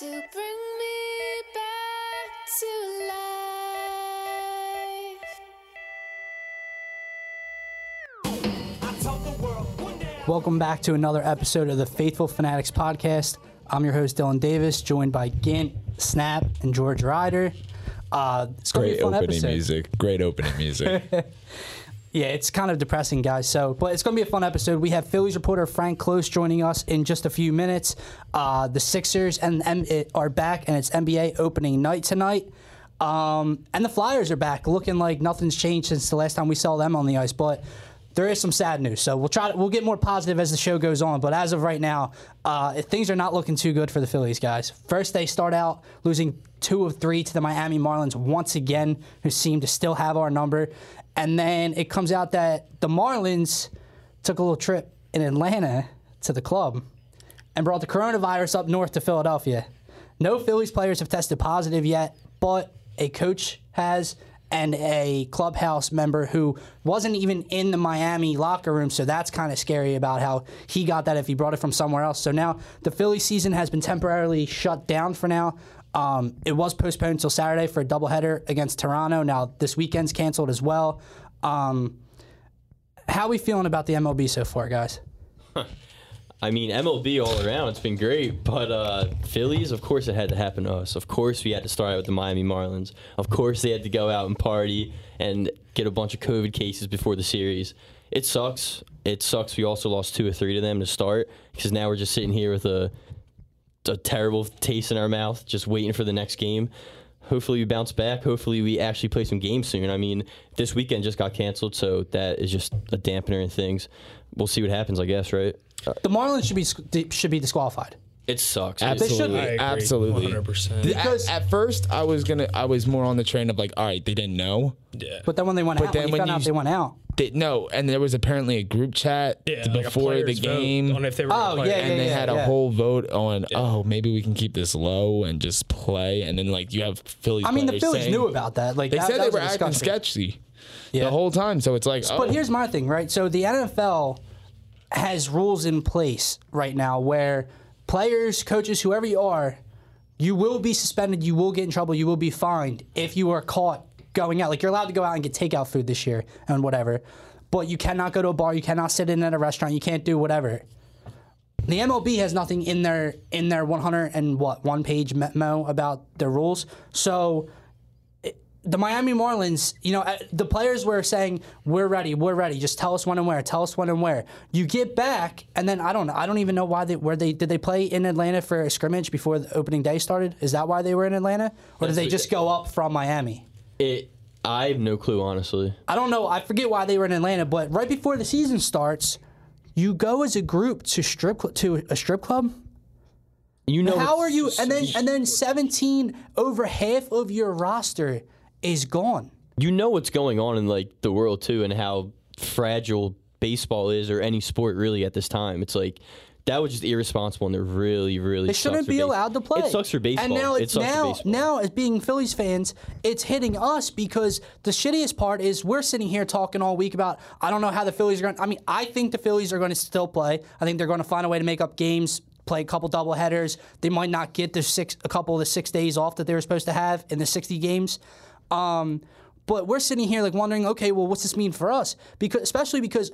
to bring me back to life. Welcome back to another episode of the Faithful Fanatics podcast. I'm your host Dylan Davis, joined by Gint, Snap, and George Ryder. Uh, it's Great a fun opening episode. music. Great opening music. Yeah, it's kind of depressing, guys. So, but it's going to be a fun episode. We have Phillies reporter Frank Klose joining us in just a few minutes. Uh, the Sixers and M- are back, and it's NBA opening night tonight. Um, and the Flyers are back, looking like nothing's changed since the last time we saw them on the ice. But there is some sad news, so we'll try. To, we'll get more positive as the show goes on. But as of right now, uh, things are not looking too good for the Phillies, guys. First, they start out losing two of three to the Miami Marlins once again, who seem to still have our number. And then it comes out that the Marlins took a little trip in Atlanta to the club and brought the coronavirus up north to Philadelphia. No Phillies players have tested positive yet, but a coach has and a clubhouse member who wasn't even in the Miami locker room. So that's kind of scary about how he got that if he brought it from somewhere else. So now the Philly season has been temporarily shut down for now. Um, it was postponed until Saturday for a doubleheader against Toronto. Now this weekend's canceled as well. Um, how are we feeling about the MLB so far, guys? I mean, MLB all around, it's been great. But uh, Phillies, of course, it had to happen to us. Of course, we had to start out with the Miami Marlins. Of course, they had to go out and party and get a bunch of COVID cases before the series. It sucks. It sucks. We also lost two or three to them to start because now we're just sitting here with a, a terrible taste in our mouth, just waiting for the next game. Hopefully, we bounce back. Hopefully, we actually play some games soon. I mean, this weekend just got canceled, so that is just a dampener in things. We'll see what happens, I guess, right? The Marlins should be should be disqualified. It sucks. should Absolutely. be. I agree, Absolutely. 100%. Th- At, at first, I was gonna. I was more on the train of like, all right, they didn't know. Yeah. But then when they went But out, then when you when found you- out they went out. They, no, and there was apparently a group chat yeah, like before the game, on if they were Oh, gonna yeah, and not. they had a whole vote on, oh, maybe we can keep this low and just play, and then like you have Phillies. I mean, the players Phillies saying- knew about that. Like They that, said that they were a acting discussion. sketchy Yeah. the whole time, so it's like, oh, But here's my thing, right? So the NFL has rules in place right now where players, coaches, whoever you are, you will be suspended, you will get in trouble, you will be fined if you are caught going out. Like you're allowed to go out and get takeout food this year and whatever, but you cannot go to a bar, you cannot sit in at a restaurant, you can't do whatever. The MLB has nothing in their in their 100 and what one page memo about their rules. So the Miami Marlins, you know, uh, the players were saying, "We're ready, we're ready. Just tell us when and where. Tell us when and where." You get back, and then I don't know. I don't even know why they where they did they play in Atlanta for a scrimmage before the opening day started. Is that why they were in Atlanta, or did they just go up from Miami? It. I have no clue, honestly. I don't know. I forget why they were in Atlanta, but right before the season starts, you go as a group to strip to a strip club. You know How are you? And then and then seventeen over half of your roster is gone. You know what's going on in like the world too, and how fragile baseball is, or any sport really at this time. It's like that was just irresponsible, and it really, really. They shouldn't be allowed to play. It sucks for baseball. And now it it's for now baseball. now as being Phillies fans, it's hitting us because the shittiest part is we're sitting here talking all week about I don't know how the Phillies are going. to I mean, I think the Phillies are going to still play. I think they're going to find a way to make up games. Play a couple double headers. They might not get the six, a couple of the six days off that they were supposed to have in the sixty games. Um, but we're sitting here like wondering, okay, well, what's this mean for us? Because especially because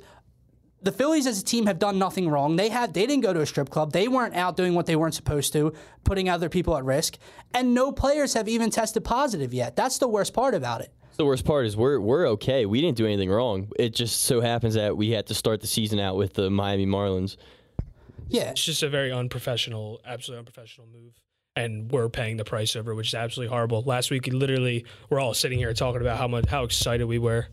the Phillies as a team have done nothing wrong. They had they didn't go to a strip club. They weren't out doing what they weren't supposed to, putting other people at risk. And no players have even tested positive yet. That's the worst part about it. The worst part is we're we're okay. We didn't do anything wrong. It just so happens that we had to start the season out with the Miami Marlins. Yeah. It's just a very unprofessional, absolutely unprofessional move. And we're paying the price over, which is absolutely horrible. Last week, we literally, we're all sitting here talking about how much how excited we were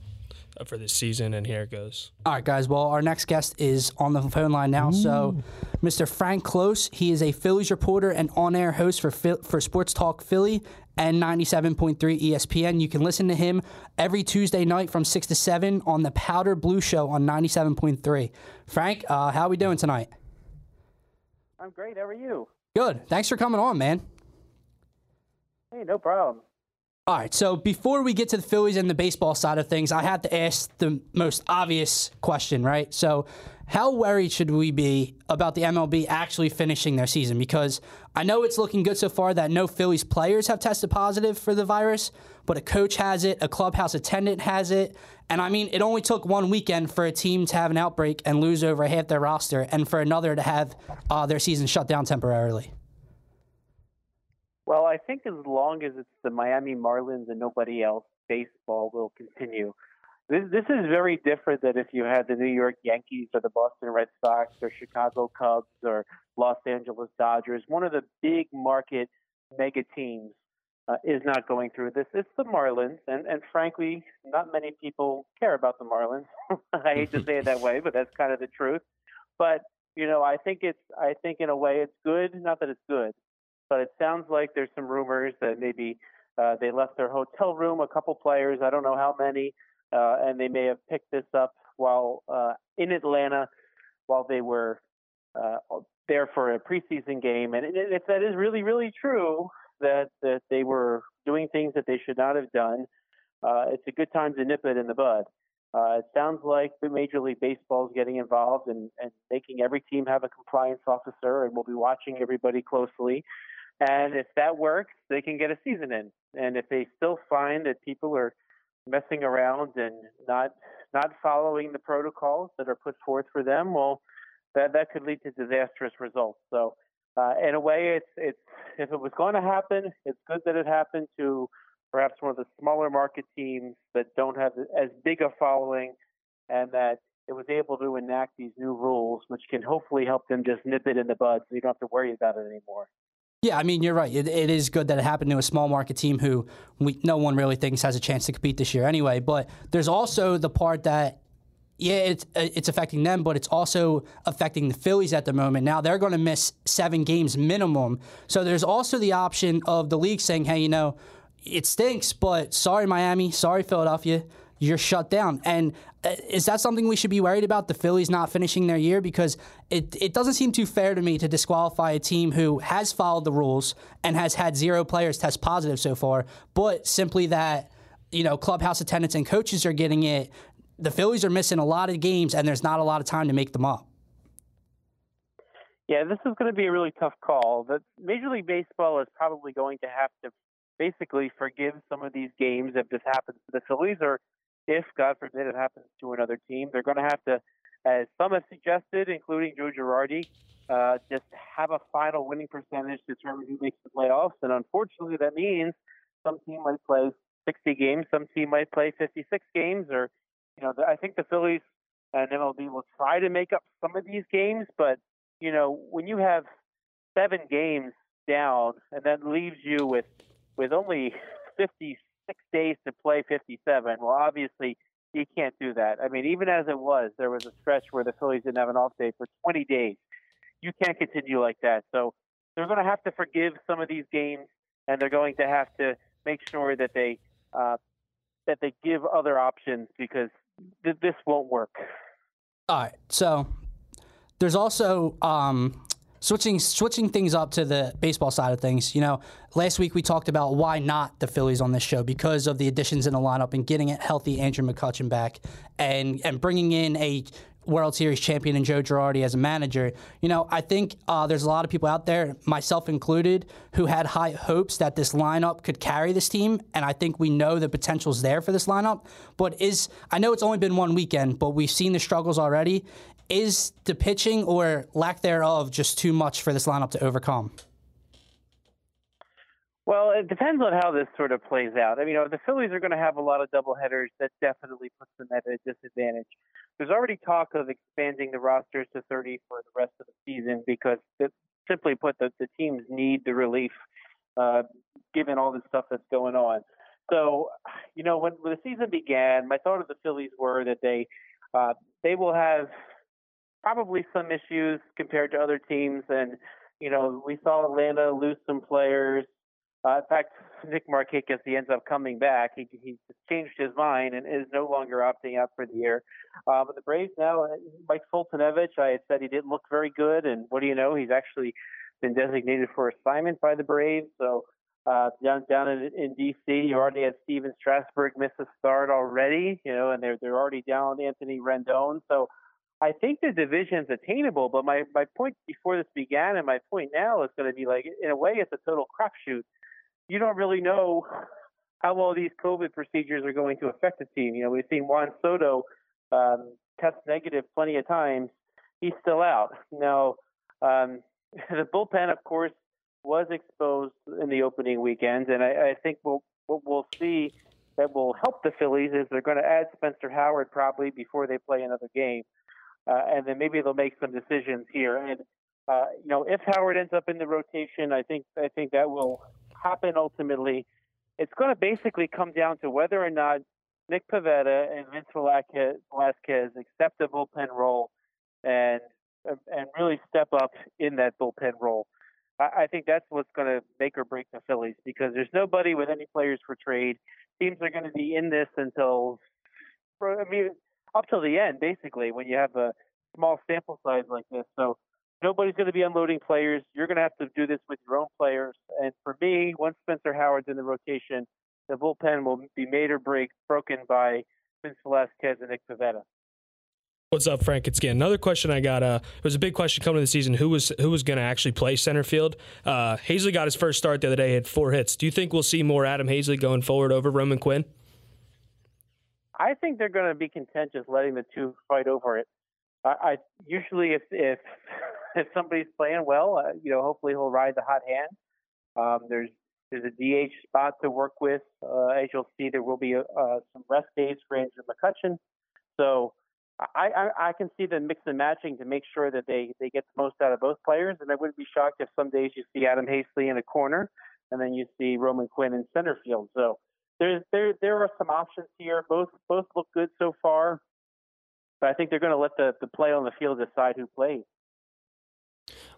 uh, for this season, and here it goes. All right, guys. Well, our next guest is on the phone line now. So, Mr. Frank Klose, he is a Phillies reporter and on-air host for for Sports Talk Philly and 97.3 ESPN. You can listen to him every Tuesday night from six to seven on the Powder Blue Show on 97.3. Frank, uh, how are we doing tonight? I'm great. How are you? Good. Thanks for coming on, man. Hey, no problem. All right, so before we get to the Phillies and the baseball side of things, I have to ask the most obvious question, right? So, how worried should we be about the MLB actually finishing their season? Because I know it's looking good so far that no Phillies players have tested positive for the virus, but a coach has it, a clubhouse attendant has it. And I mean, it only took one weekend for a team to have an outbreak and lose over half their roster, and for another to have uh, their season shut down temporarily. Well, I think as long as it's the Miami Marlins and nobody else, baseball will continue. This this is very different than if you had the New York Yankees or the Boston Red Sox or Chicago Cubs or Los Angeles Dodgers. One of the big market mega teams uh, is not going through this. It's the Marlins, and and frankly, not many people care about the Marlins. I hate to say it that way, but that's kind of the truth. But you know, I think it's I think in a way it's good. Not that it's good, but it sounds like there's some rumors that maybe uh, they left their hotel room, a couple players, I don't know how many, uh, and they may have picked this up while uh, in Atlanta while they were uh, there for a preseason game. And if that is really, really true, that, that they were doing things that they should not have done, uh, it's a good time to nip it in the bud. Uh, it sounds like the Major League Baseball is getting involved and, and making every team have a compliance officer, and we'll be watching everybody closely. And if that works, they can get a season in. And if they still find that people are messing around and not not following the protocols that are put forth for them, well, that that could lead to disastrous results. So, uh, in a way, it's it's if it was going to happen, it's good that it happened to perhaps one of the smaller market teams that don't have as big a following, and that it was able to enact these new rules, which can hopefully help them just nip it in the bud, so you don't have to worry about it anymore. Yeah, I mean, you're right. It, it is good that it happened to a small market team who we, no one really thinks has a chance to compete this year anyway. But there's also the part that, yeah, it's, it's affecting them, but it's also affecting the Phillies at the moment. Now they're going to miss seven games minimum. So there's also the option of the league saying, hey, you know, it stinks, but sorry, Miami, sorry, Philadelphia you're shut down. And uh, is that something we should be worried about? The Phillies not finishing their year because it it doesn't seem too fair to me to disqualify a team who has followed the rules and has had zero players test positive so far, but simply that you know clubhouse attendants and coaches are getting it. The Phillies are missing a lot of games, and there's not a lot of time to make them up. Yeah, this is going to be a really tough call. The Major League Baseball is probably going to have to basically forgive some of these games if this happens to the Phillies, or if, God forbid, it happens to another team. They're going to have to, as some have suggested, including Joe Girardi, uh, just have a final winning percentage to determine who makes the playoffs. And unfortunately, that means some team might play 60 games, some team might play 56 games, or, you know, I think the Phillies and MLB will try to make up some of these games, but, you know, when you have seven games down and that leaves you with with only 56 days to play 57. Well, obviously, you can't do that. I mean, even as it was, there was a stretch where the Phillies didn't have an off day for 20 days. You can't continue like that. So they're going to have to forgive some of these games, and they're going to have to make sure that they uh, that they give other options because th- this won't work. All right. So there's also um, switching switching things up to the baseball side of things, you know, last week we talked about why not the Phillies on this show because of the additions in the lineup and getting it healthy Andrew McCutchen back and and bringing in a World Series champion and Joe Girardi as a manager. You know, I think uh, there's a lot of people out there, myself included, who had high hopes that this lineup could carry this team, and I think we know the potential's there for this lineup. But is I know it's only been one weekend, but we've seen the struggles already, is the pitching or lack thereof just too much for this lineup to overcome? Well, it depends on how this sort of plays out. I mean, you know, the Phillies are going to have a lot of doubleheaders. That definitely puts them at a disadvantage. There's already talk of expanding the rosters to 30 for the rest of the season because, simply put, the, the teams need the relief uh, given all the stuff that's going on. So, you know, when, when the season began, my thought of the Phillies were that they uh, they will have probably some issues compared to other teams. And, you know, we saw Atlanta lose some players. Uh, in fact, Nick Markakis, he ends up coming back. He, he changed his mind and is no longer opting out for the year. Uh, but the Braves now, Mike Foltynewicz, I had said he didn't look very good. And what do you know? He's actually been designated for assignment by the Braves. So uh, down down in, in DC. You already had Stephen Strasburg miss a start already, you know, and they're they're already down Anthony Rendon. So I think the division's attainable. But my my point before this began, and my point now is going to be like, in a way, it's a total crapshoot. You don't really know how well these COVID procedures are going to affect the team. You know, we've seen Juan Soto um, test negative plenty of times. He's still out now. Um, the bullpen, of course, was exposed in the opening weekend, and I, I think we'll, what we'll see that will help the Phillies is they're going to add Spencer Howard probably before they play another game, uh, and then maybe they'll make some decisions here. And uh, you know, if Howard ends up in the rotation, I think I think that will happen ultimately. It's going to basically come down to whether or not Nick Pivetta and Vince Velasquez accept the bullpen role and and really step up in that bullpen role. I, I think that's what's going to make or break the Phillies because there's nobody with any players for trade. Teams are going to be in this until, I mean, up till the end, basically, when you have a small sample size like this. So nobody's going to be unloading players. You're going to have to do this with your own players. And for me, once Spencer Howard's in the rotation, the bullpen will be made or break broken by Vince Velasquez and Nick Pivetta. What's up, Frank? It's again another question I got. Uh, it was a big question coming to the season. Who was who was going to actually play center field? Uh, Haseley got his first start the other day. Had four hits. Do you think we'll see more Adam Haseley going forward over Roman Quinn? I think they're going to be contentious, letting the two fight over it. I, I usually if if if somebody's playing well, uh, you know, hopefully he'll ride the hot hand. Um, there's there's a DH spot to work with. Uh, as you'll see, there will be uh, some rest days for Andrew McCutchen. So I, I, I can see them mix and matching to make sure that they, they get the most out of both players. And I wouldn't be shocked if some days you see Adam Haseley in a corner and then you see Roman Quinn in center field. So there's there there are some options here. Both both look good so far. But I think they're going to let the, the play on the field decide who plays.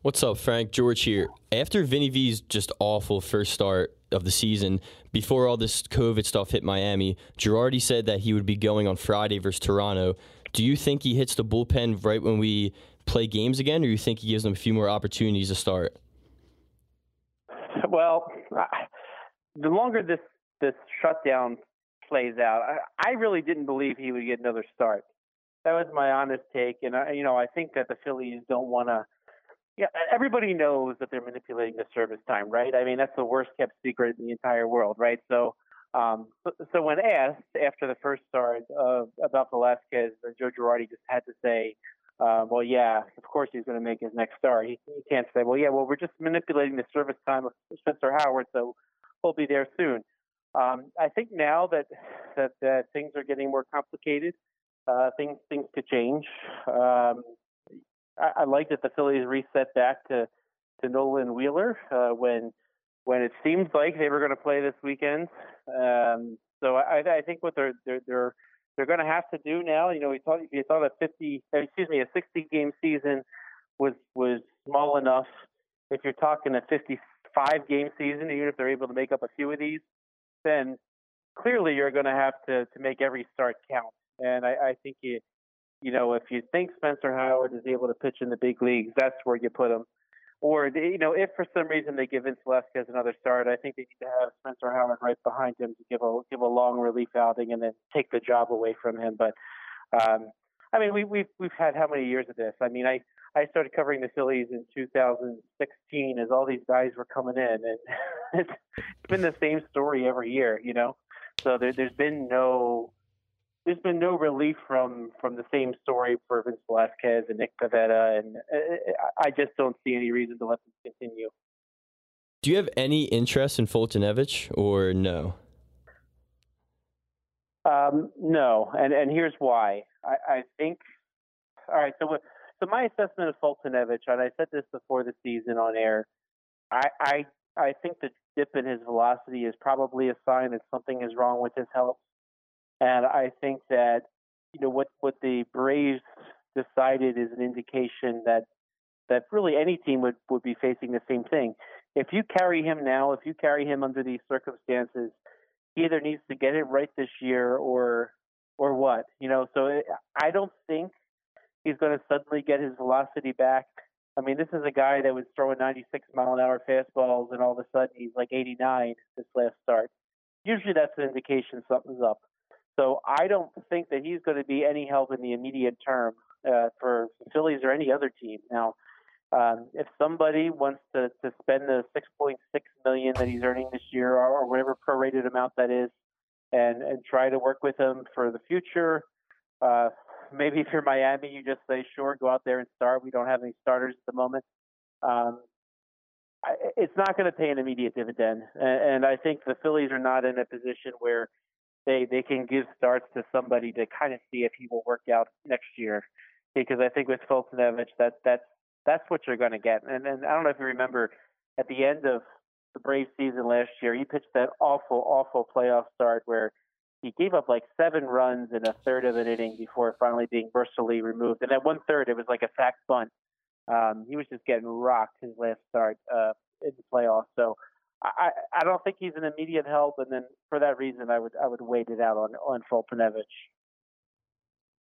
What's up, Frank? George here. After Vinny V's just awful first start of the season, before all this COVID stuff hit Miami, Girardi said that he would be going on Friday versus Toronto. Do you think he hits the bullpen right when we play games again, or do you think he gives them a few more opportunities to start? Well, the longer this this shutdown plays out, I, I really didn't believe he would get another start. That was my honest take, and I, you know, I think that the Phillies don't want to. Yeah, everybody knows that they're manipulating the service time, right? I mean, that's the worst kept secret in the entire world, right? So um, so, when asked after the first start uh, about Velasquez, uh, Joe Girardi just had to say, uh, "Well, yeah, of course he's going to make his next start." He, he, can't say, "Well, yeah, well, we're just manipulating the service time of Spencer Howard, so he'll be there soon." Um, I think now that, that that things are getting more complicated, uh, things things could change. Um, I, like that the Phillies reset back to to Nolan Wheeler uh, when when it seemed like they were going to play this weekend. Um, so I, I think what they're they're they're they're going to have to do now. You know, we thought you thought a 50, excuse me, a 60 game season was was small enough. If you're talking a 55 game season, even if they're able to make up a few of these, then clearly you're going to have to to make every start count. And I, I think you you know if you think Spencer Howard is able to pitch in the big leagues, that's where you put him. Or you know, if for some reason they give Vince Velasquez another start, I think they need to have Spencer Howard right behind him to give a give a long relief outing and then take the job away from him. But um, I mean, we, we've we've had how many years of this? I mean, I I started covering the Phillies in 2016 as all these guys were coming in, and it's, been the same story every year, you know. So there, there's been no there's been no relief from from the same story for Vince Velasquez and Nick Pivetta, and uh, I just don't see any reason to let them continue. Do you have any interest in Foltynewicz or no? Um, no, and and here's why. I, I think. All right, so so my assessment of Foltynewicz, and I said this before the season on air. I I I think the dip in his velocity is probably a sign that something is wrong with his health. And I think that you know what what the Braves decided is an indication that that really any team would would be facing the same thing. If you carry him now, if you carry him under these circumstances, he either needs to get it right this year or or what, you know. So eh, I don't think he's going to suddenly get his velocity back I mean, this is a guy that was throwing 96 mile an hour fastballs, and all of a sudden he's like 89 this last start. Usually that's an indication something's up. So I don't think that he's going to be any help in the immediate term uh, for the Phillies or any other team. Now, um, if somebody wants to, to spend the 6.6 million that he's earning this year, or, whatever prorated amount that is, and and try to work with him for the future, uh, maybe if you're Miami, you just say, sure, go out there and start. We don't have any starters at the moment. Um, it's not going to pay an immediate dividend, and, and I think the Phillies are not in a position where they they can give starts to somebody to kind of see if he will work out next year. Because I think with Foltynewicz, that that's that's what you're going to get. And and I don't know if you remember at the end of the Brave season last year, he pitched that awful awful playoff start where he gave up like seven runs in a third of an inning before finally being mercifully removed. And at one third, it was like a sac bunt. Um, he was just getting rocked his last start uh, in the playoffs. So I, I don't think he's an immediate help, and then for that reason, I would I would wait it out on on Foltynewicz.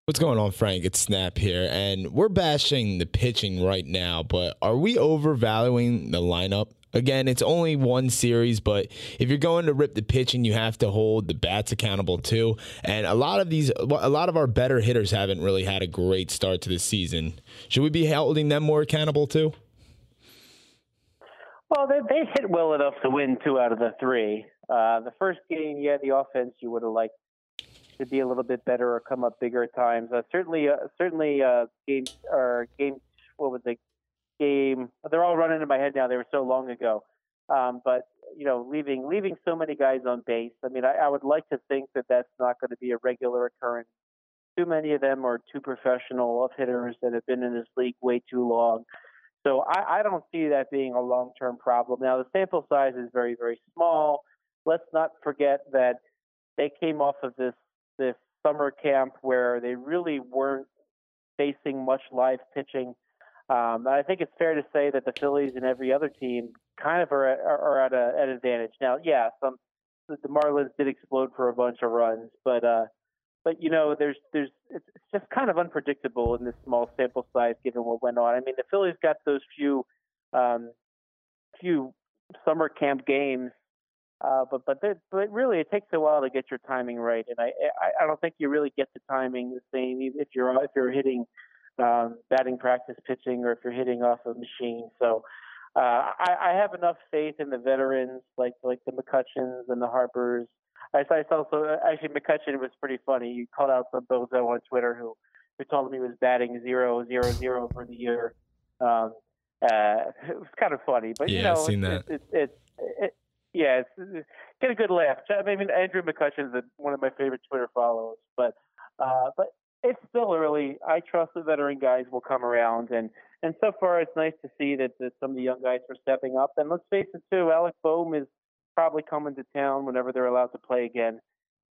What's going on, Frank? It's Snap here, and we're bashing the pitching right now, but are we overvaluing the lineup? Again, it's only one series, but if you're going to rip the pitching, you have to hold the bats accountable too. And a lot of these, a lot of our better hitters haven't really had a great start to the season. Should we be holding them more accountable too? Well, they they hit well enough to win two out of the three. Uh, the first game, yeah, the offense you would have liked to be a little bit better or come up bigger at times. Uh, certainly, uh, certainly, uh, game or game. What was the game? They're all running in my head now. They were so long ago. Um, but you know, leaving leaving so many guys on base. I mean, I, I would like to think that that's not going to be a regular occurrence. Too many of them are too professional of hitters that have been in this league way too long. So I, I don't see that being a long term problem. Now, the sample size is very, very small. Let's not forget that they came off of this this summer camp where they really weren't facing much live pitching. Um, I think it's fair to say that the Phillies and every other team kind of are, are, are at, a, an advantage. Now, yeah, some the Marlins did explode for a bunch of runs, but uh, but you know, there's there's it's just kind of unpredictable in this small sample size given what went on. I mean, the Phillies got those few um, few summer camp games, uh, but but but really it takes a while to get your timing right, and I, I don't think you really get the timing the same if you're if you're hitting um, batting practice pitching or if you're hitting off a machine. So. Uh, I, I have enough faith in the veterans like like the McCutchens and the Harpers I saw also actually McCutchen was pretty funny. He called out some bozo on Twitter who who told him he was batting zero zero zero for the year. Um, uh, it was kind of funny, but Yeah, you know, I've seen it, it, it, it, yeah, it's, get a good laugh. I mean, Andrew McCutchen is one of my favorite Twitter followers, but uh, but it's still early. I trust the veteran guys will come around, and and so far it's nice to see that, that some of the young guys are stepping up. And let's face it, too, Alec Bohm is probably coming to town whenever they're allowed to play again,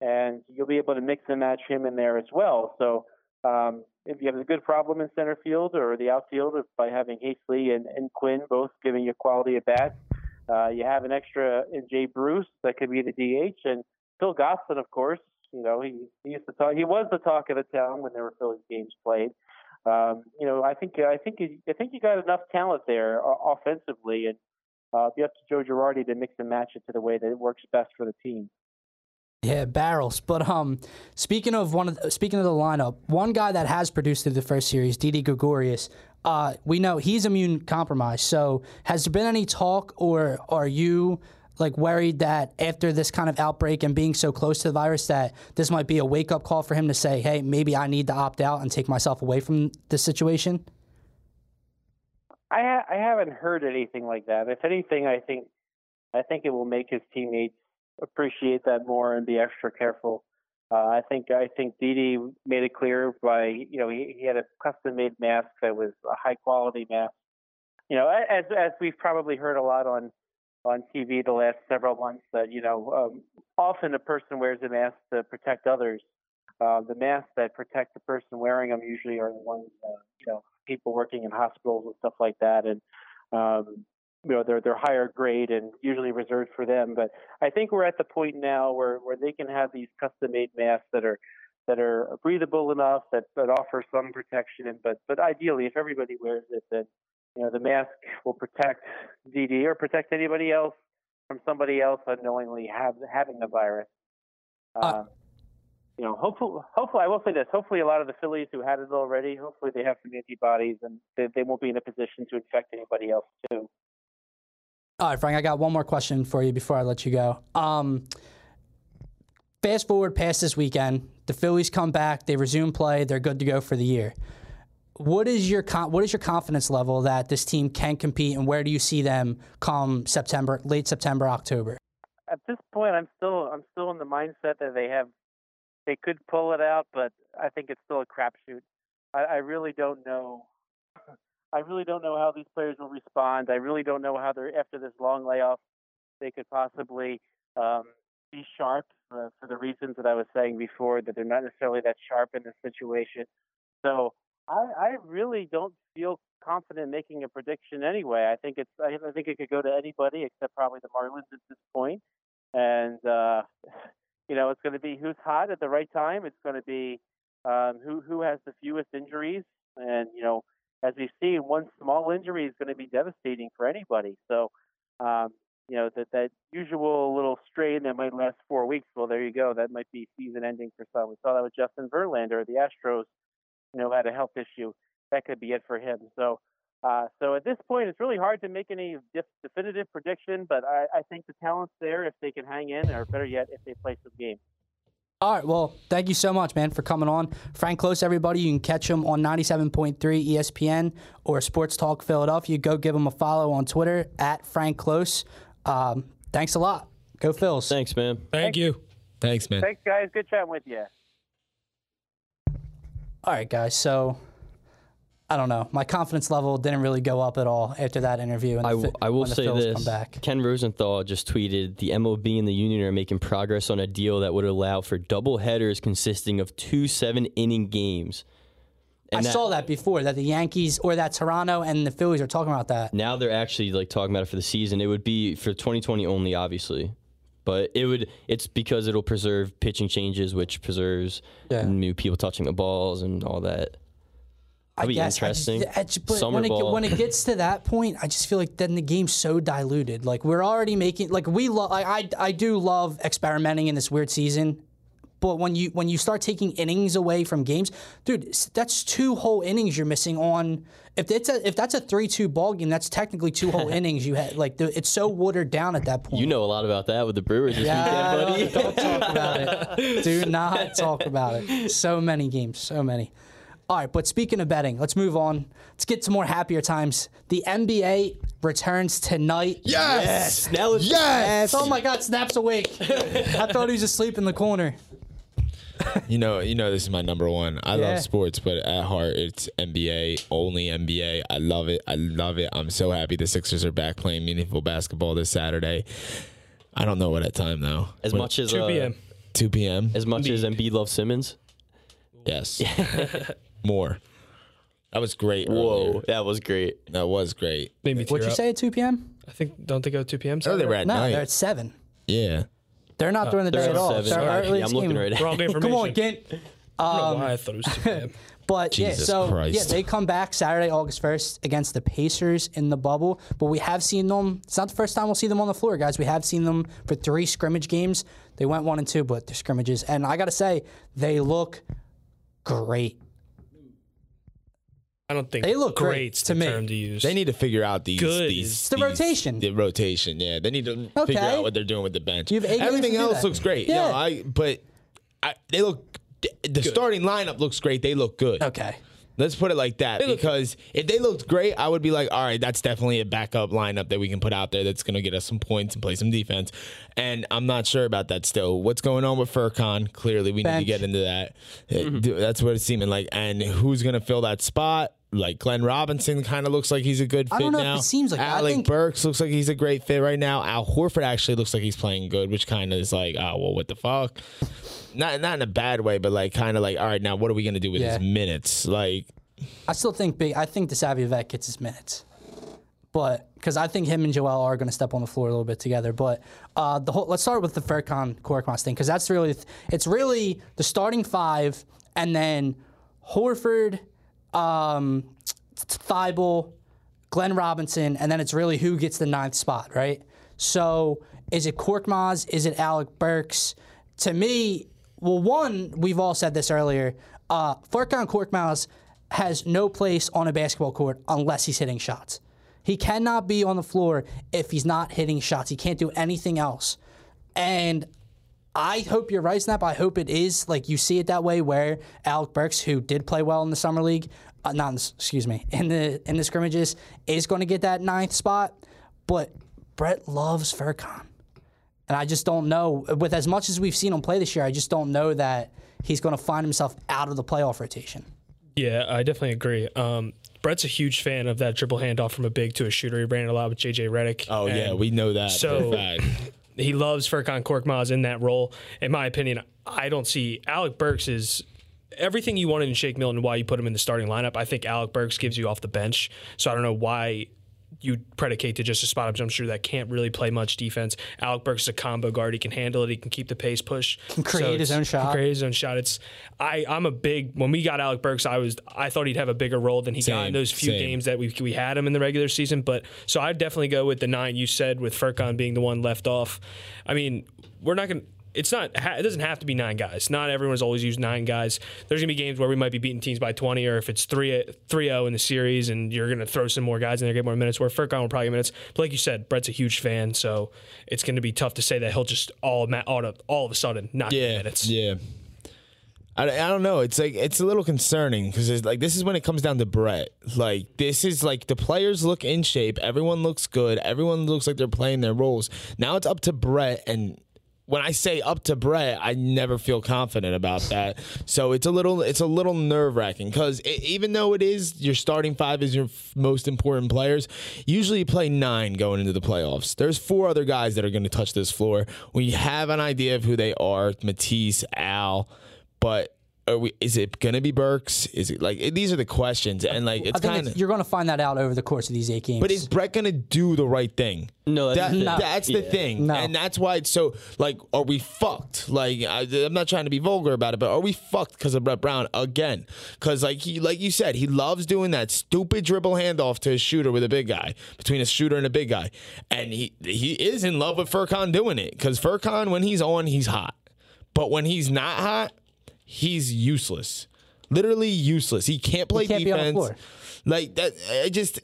and you'll be able to mix and match him in there as well. So um, if you have a good problem in center field or the outfield by having Haseley and, and Quinn both giving you quality at bats, uh, you have an extra in Jay Bruce that could be the DH, and Phil Gosselin, of course. You know, he, he used to talk. He was the talk of the town when there were Phillies games played. Um, you know, I think I think you, I think you got enough talent there offensively, and uh, be up to Joe Girardi to mix and match it to the way that it works best for the team. Yeah, barrels. But um, speaking of one of the, speaking of the lineup, one guy that has produced through the first series, Didi Gregorius. Uh, we know he's immune compromised. So, has there been any talk, or are you like worried that after this kind of outbreak and being so close to the virus, that this might be a wake up call for him to say, "Hey, maybe I need to opt out and take myself away from this situation"? I ha- I haven't heard anything like that. If anything, I think I think it will make his teammates appreciate that more and be extra careful. Uh, I think I think Didi made it clear by you know he, he had a custom made mask that was a high quality mask. You know, as as we've probably heard a lot on on TV the last several months that you know um, often a person wears a mask to protect others. Uh, the masks that protect the person wearing them usually are the ones uh, you know people working in hospitals and stuff like that, and um, you know they're they're higher grade and usually reserved for them. But I think we're at the point now where where they can have these custom made masks that are that are breathable enough that that offer some protection. But but ideally, if everybody wears it, then you know, the mask will protect Didi or protect anybody else from somebody else unknowingly have, having the virus. Uh, Uh, you know, hopefully, hopefully, I will say this. Hopefully, a lot of the Phillies who had it already, hopefully, they have some antibodies and they, they won't be in a position to infect anybody else too. All right, Frank, I got one more question for you before I let you go. Um, fast forward past this weekend, the Phillies come back, they resume play, they're good to go for the year. What is your con- what is your confidence level that this team can compete, and where do you see them come September, late September, October? At this point, I'm still I'm still in the mindset that they have they could pull it out, but I think it's still a crapshoot. I, I really don't know. I really don't know how these players will respond. I really don't know how they're after this long layoff. They could possibly um, be sharp uh, for the reasons that I was saying before that they're not necessarily that sharp in this situation. So I, I really don't feel confident making a prediction anyway. I think it's I, I think it could go to anybody except probably the Marlins at this point. And uh, you know, it's going to be who's hot at the right time. It's going to be um, who who has the fewest injuries. And you know, as we've seen, one small injury is going to be devastating for anybody. So, um, you know, that that usual little strain that might last four weeks. Well, there you go. That might be season ending for some. We saw that with Justin Verlander. The Astros, you know, had a health issue. That could be it for him. So. Uh, so at this point, it's really hard to make any def- definitive prediction, but I, I think the talent's there if they can hang in, or better yet, if they play some games. All right. Well, thank you so much, man, for coming on. Frank Klose, everybody. You can catch him on 97.3 ESPN or Sports Talk Philadelphia. Go give him a follow on Twitter at Frank Klose. Um, thanks a lot. Go Phils. Thanks, man. Thank you. Thanks, man. Thanks, guys. Good chatting with you. All right, guys. So, I don't know. My confidence level didn't really go up at all after that interview. And I, the, I will say this. Ken Rosenthal just tweeted the MLB and the union are making progress on a deal that would allow for double headers consisting of two seven inning games. I saw that before that the Yankees or that Toronto and the Phillies are talking about that. Now they're actually like talking about it for the season. It would be for 2020 only, obviously, but it would. It's because it'll preserve pitching changes, which preserves Yeah. new people touching the balls and all that. I That'd guess I just- interesting. I just- but Summer when it, when it gets to that point, I just feel like then the game's so diluted. Like we're already making like we love. Like, I I do love experimenting in this weird season, but when you when you start taking innings away from games, dude, that's two whole innings you're missing on. If it's a if that's a three two ball game, that's technically two whole innings you had. Like the, it's so watered down at that point. You know a lot about that with the Brewers this Yeah, weekend, buddy. don't, don't talk about it. Do not talk about it. So many games, so many. All right, but speaking of betting, let's move on. Let's get to more happier times. The NBA returns tonight. Yes. Now let's Yes. Oh my God, Snap's awake. I thought he was asleep in the corner. You know, you know, this is my number one. I Yeah. love sports, but at heart, it's NBA, only NBA. I love it. I love it. I'm so happy the Sixers are back playing meaningful basketball this Saturday. I don't know what at time though. as What- much as 2 uh, p.m. 2 p.m. as much as Embiid loves Simmons. Yes, more. That was great. Whoa, earlier. that was great. that was great. Made me tear What'd you up. say at 2 p.m.? I think don't they go 2 p.m. Oh, they were at No, night. they're at 7. yeah. They're not uh, during the day at at all. seven. They're Sorry, earliest I'm looking game. right at Wrong information. Come on, Gint. I don't know why I um, thought it was 2 p.m. But Jesus yeah, so Christ. yeah, they come back Saturday, August first against the Pacers in the bubble. But we have seen them. It's not the first time we'll see them on the floor, guys. We have seen them for three scrimmage games. They went one and two, but they're scrimmages, and I gotta say, they look great. I don't think They look great great's to the me. term to use. They need to figure out these. Good these is- the these- rotation. The rotation, yeah. They need to Okay. figure out what they're doing with the bench. You have eight games Everything to do else that. looks great. Yeah. No, I. But I, they look. The starting lineup looks great. They look good. Okay. Let's put it like that. look- because if they looked great, I would be like, all right, that's definitely a backup lineup that we can put out there that's going to get us some points and play some defense. And I'm not sure about that still. What's going on with Furkan? Clearly, we need to Bench. get into that. Uh, Mm-hmm. That's what it's seeming like. And who's going to fill that spot? Like Glenn Robinson kind of looks like he's a good fit I don't know if now. it seems like Alec think- Burks looks like he's a great fit right now. Al Horford actually looks like he's playing good, which kind of is like, oh well, what the fuck? Not not in a bad way, but like kind of like, all right, now what are we gonna do with Yeah. his minutes? Like, I still think big. I think the Savvy Vet gets his minutes, but because I think him and Joel are going to step on the floor a little bit together. But uh, the whole let's start with the Furkan Korkmaz thing because that's really it's really the starting five and then Horford, um, Thybulle, Glenn Robinson, and then it's really who gets the ninth spot, right? So is it Korkmaz? Is it Alec Burks? To me, well, one, we've all said this earlier. Uh, Furkan Korkmaz has no place on a basketball court unless he's hitting shots. He cannot be on the floor if he's not hitting shots. He can't do anything else. And I hope you're right, Snap. I hope it is like you see it that way, where Alec Burks, who did play well in the summer league, uh, not in the, excuse me, in the in the scrimmages, is going to get that ninth spot. But Brett loves Furkan, and I just don't know. With as much as we've seen him play this year, I just don't know that he's going to find himself out of the playoff rotation. Yeah, I definitely agree. Um, Brett's a huge fan of that triple handoff from a big to a shooter. He ran a lot with JJ Redick. Oh yeah, we know that so- for a fact. He loves Furkan Korkmaz in that role. In my opinion, I don't see Alec Burks is everything you wanted in Shake Milton. Why you put him in the starting lineup? I think Alec Burks gives you off the bench. So I don't know why you predicate to just a spot up jump shooter that can't really play much defense. Alec Burks is a combo guard. He can handle it. He can keep the pace push. Can create his own shot. Create his own shot. It's I. I'm a big. When we got Alec Burks, I was. I thought he'd have a bigger role than he got in those few same. games that we we had him in the regular season. But so I'd definitely go with the nine you said with Furkan being the one left off. I mean, we're not going to. It's not. It doesn't have to be nine guys. Not everyone's always used nine guys. There's gonna be games where we might be beating teams by 20, or if it's 3 3-0 in the series, and you're gonna throw some more guys in there, get more minutes. Where Furkan will probably get minutes. But like you said, Brett's a huge fan, so it's gonna be tough to say that he'll just all all, of- all of a sudden not get Yeah, minutes. yeah. I, I don't know. It's like it's a little concerning because it's like this is when it comes down to Brett. Like this is like the players look in shape. Everyone looks good. Everyone looks like they're playing their roles. Now it's up to Brett and. When I say up to Brett, I never feel confident about that. So it's a little, it's a little nerve wracking because even though it is your starting five is your f- most important players, usually you play nine going into the playoffs. There's four other guys that are going to touch this floor. We have an idea of who they are: Matisse, Al, but we? Is it gonna be Burks? Is it like these are the questions? And like it's kind of. you're going to find that out over the course of these eight games. But is Brett gonna do the right thing? No, that's That- the thing. that's the Yeah. thing, No. and that's why it's so like, are we fucked? Like, I, I'm not trying to be vulgar about it, but are we fucked because of Brett Brown again? Because like he, like you said, he loves doing that stupid dribble handoff to a shooter with a big guy between a shooter and a big guy, and he he is in love with Furkan doing it because Furkan when he's on, he's hot, but when he's not hot, he's useless. Literally useless. He can't play can't be on the defense. floor. Like that, I just.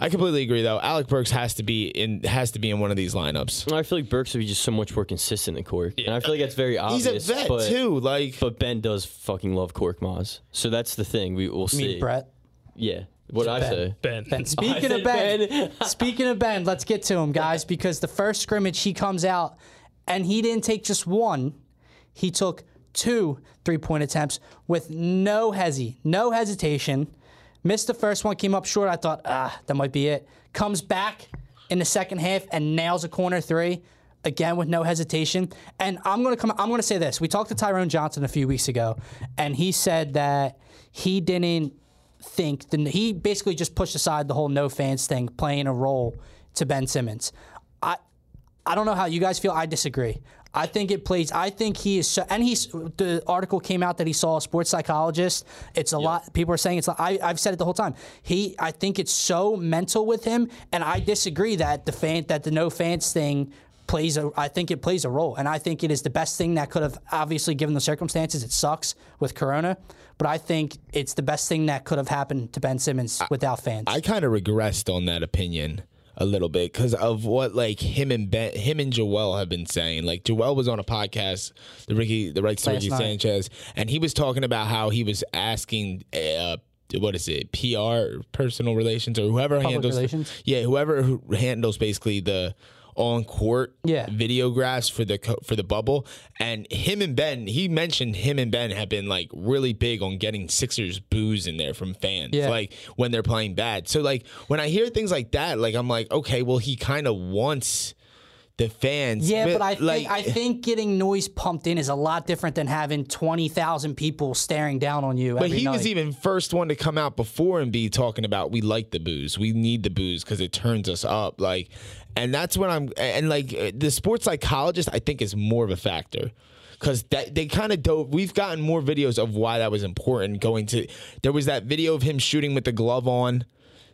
I completely agree, though. Alec Burks has to be in has to be in one of these lineups. I feel like Burks would be just so much more consistent in Cork, and I feel like that's very obvious. He's a vet but, too. Like But Ben does fucking love Korkmaz, so that's the thing. We will see. mean, Brett. Yeah, what I Ben. say. Ben. Ben. Speaking said of Ben, Ben. speaking of Ben, let's get to him, guys, because the first scrimmage he comes out and he didn't take just one, he took two three point attempts with no hesi, no hesitation. Missed the first one, came up short. I thought, ah, that might be it. Comes back in the second half and nails a corner three. Again with no hesitation. And I'm gonna come I'm gonna say this. We talked to Tyrone Johnson a few weeks ago, and he said that he didn't think the, he basically just pushed aside the whole no fans thing playing a role to Ben Simmons. I I don't know how you guys feel. I disagree. I think it plays. I think he is, so, and he's. The article came out that he saw a sports psychologist. It's a lot. People are saying it's. I, I've said it the whole time. He. I think it's so mental with him, and I disagree that the fan that the no fans thing plays. A, I think it plays a role, and I think it is the best thing that could have obviously given the circumstances. It sucks with Corona, but I think it's the best thing that could have happened to Ben Simmons without fans. I kind of regressed on that opinion a little bit because of what like him and ben, him and Joel have been saying. Like Joel was on a podcast, the Ricky, the right Ricky. Sanchez, and he was talking about how he was asking. Uh, what is it? PR, personal relations, or whoever handles relations? yeah, whoever handles basically the on court Yeah. videographs for the for the bubble and him and Ben he mentioned him and Ben have been like really big on getting Sixers boos in there from fans Yeah. like when they're playing bad so like when I hear things like that like I'm like okay well he kind of wants the fans Yeah, but I think like I think getting noise pumped in is a lot different than having twenty thousand people staring down on you. But he was even first one to come out before and be talking about we like the boos, we need the boos because it turns us up. Like, and that's when I'm and like uh, the sports psychologist I think is more of a factor because that they kind of dove. We've gotten more videos of why that was important. Going to there was that video of him shooting with the glove on.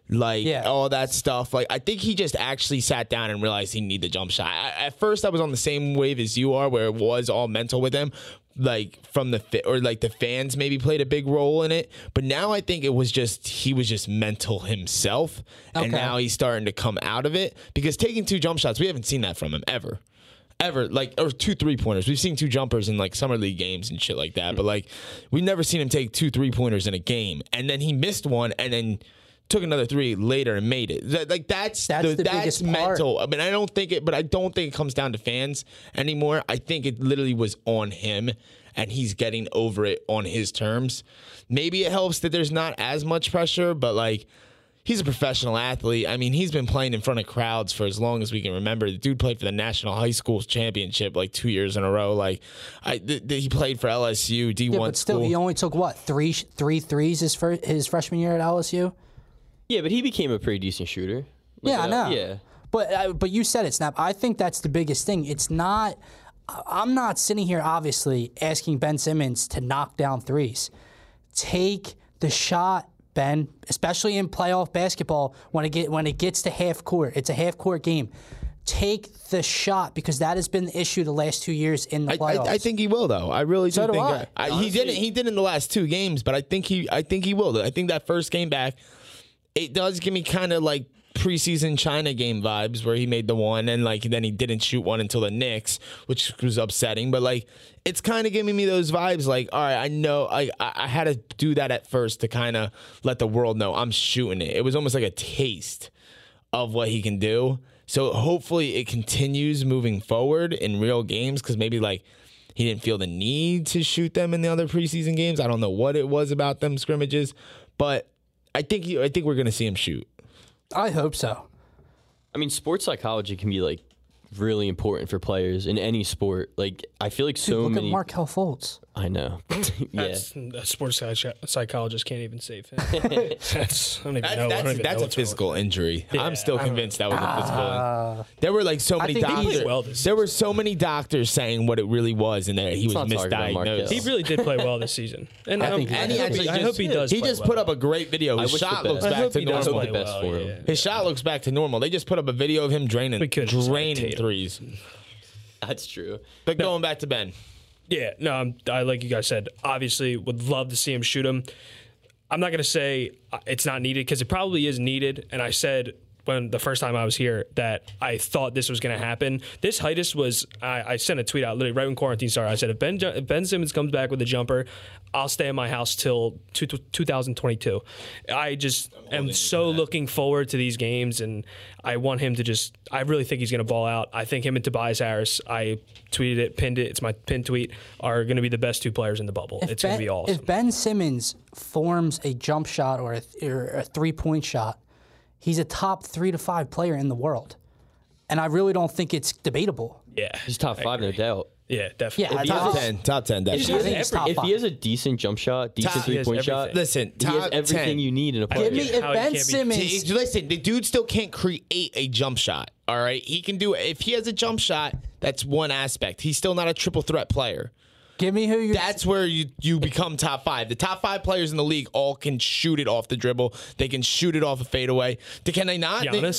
Like Yeah. all that stuff. Like I think he just actually sat down and realized he needed the jump shot. I, at first, I was on the same wave as you are, where it was all mental with him, like from the fa- or like the fans maybe played a big role in it. But now I think it was just he was just mental himself, and now he's starting to come out of it because taking two jump shots, we haven't seen that from him ever. Ever like or two three pointers. We've seen two jumpers in like summer league games and shit like that, mm. but like we've never seen him take two three pointers in a game. And then he missed one, and then took another three later and made it. That- like that's That's the, the that's biggest part. mental. I mean, I don't think it, but I don't think it comes down to fans anymore. I think it literally was on him, and he's getting over it on his terms. Maybe it helps that there's not as much pressure, but like. He's a professional athlete. I mean, he's been playing in front of crowds for as long as we can remember. The dude played for the National High School Championship like two years in a row. Like, I th- th- he played for LSU D1 Yeah, but still, school. he only took what three three threes his fir- his freshman year at LSU. Yeah, but he became a pretty decent shooter. Like, Yeah, I know. Yeah. But uh, but you said it, Snap. I think that's the biggest thing. It's not. I- I'm not sitting here obviously asking Ben Simmons to knock down threes. Take the shot, Ben. Especially in playoff basketball, when it get when it gets to half court, it's a half court game. Take the shot because that has been the issue the last two years in the playoffs. I, I think he will though. I really So do do think I. that- I, he didn't. He did in the last two games, but I think he. I think he will. I think that first game back, it does give me kind of like preseason China game vibes where he made the one and like then he didn't shoot one until the Knicks, which was upsetting. But like it's kind of giving me those vibes. Like all right, I know I I had to do that at first to kind of let the world know I'm shooting it. It was almost like a taste of what he can do. So hopefully it continues moving forward in real games because maybe like he didn't feel the need to shoot them in the other preseason games. I don't know what it was about them scrimmages, but I think he, I think we're gonna see him shoot. I hope so. I mean, sports psychology can be like really important for players in any sport. Like, I feel like Dude, so look many. at Markelle Fultz. I know. Hmm. yeah. That's, a sports psych- psychologist can't even save him. that's, I don't even That- know. I don't that's even that's know a what's wrong. physical injury. I'm still convinced that was a physical. in- ah. there were like so many doctors. well this there were so many doctors saying what it really was, and that he was not talking misdiagnosed. He really did play well this season, and I, think hope, he I, hope, And he he, I actually hope he does. He play just well. put up a great video. His wish the shot looks back to normal. the best for him. yeah. His shot looks back to normal. They just put up a video of him draining, We could've just draining threes. That's true. But going back to Ben, Yeah, no, I'm, I like you guys said. Obviously, would love to see him shoot him. I'm not gonna say uh, it's not needed because it probably is needed. And I said when the first time I was here that I thought this was gonna happen. This Heightus was. I, I sent a tweet out literally right when quarantine started. I said if Ben if Ben Simmons comes back with a jumper, I'll stay in my house till two, 2022. I just am so looking forward to these games, and I want him to just. I really think he's going to ball out. I think him and Tobias Harris. I tweeted it, pinned it. It's my pinned tweet. Are going to be the best two players in the bubble. it's going to be awesome. If Ben Simmons forms a jump shot or a, or a three point shot, he's a top three to five player in the world. And I really don't think it's debatable. yeah, He's top five, no doubt. yeah, definitely. Yeah, If top top ten, top ten, If definitely. he, I has, every- top if he has a decent jump shot, decent Top- three point shot, everything. Listen, he has top everything 10. you need in a player. Give me if Ben can't be- Simmons. Listen, the dude still can't create a jump shot. All right, he can do it. if he has a jump shot. That's one aspect. He's still not a triple threat player. Give me who you. That's where you you become top five. The top five players in the league all can shoot it off the dribble. They can shoot it off a fadeaway. Can they not? They-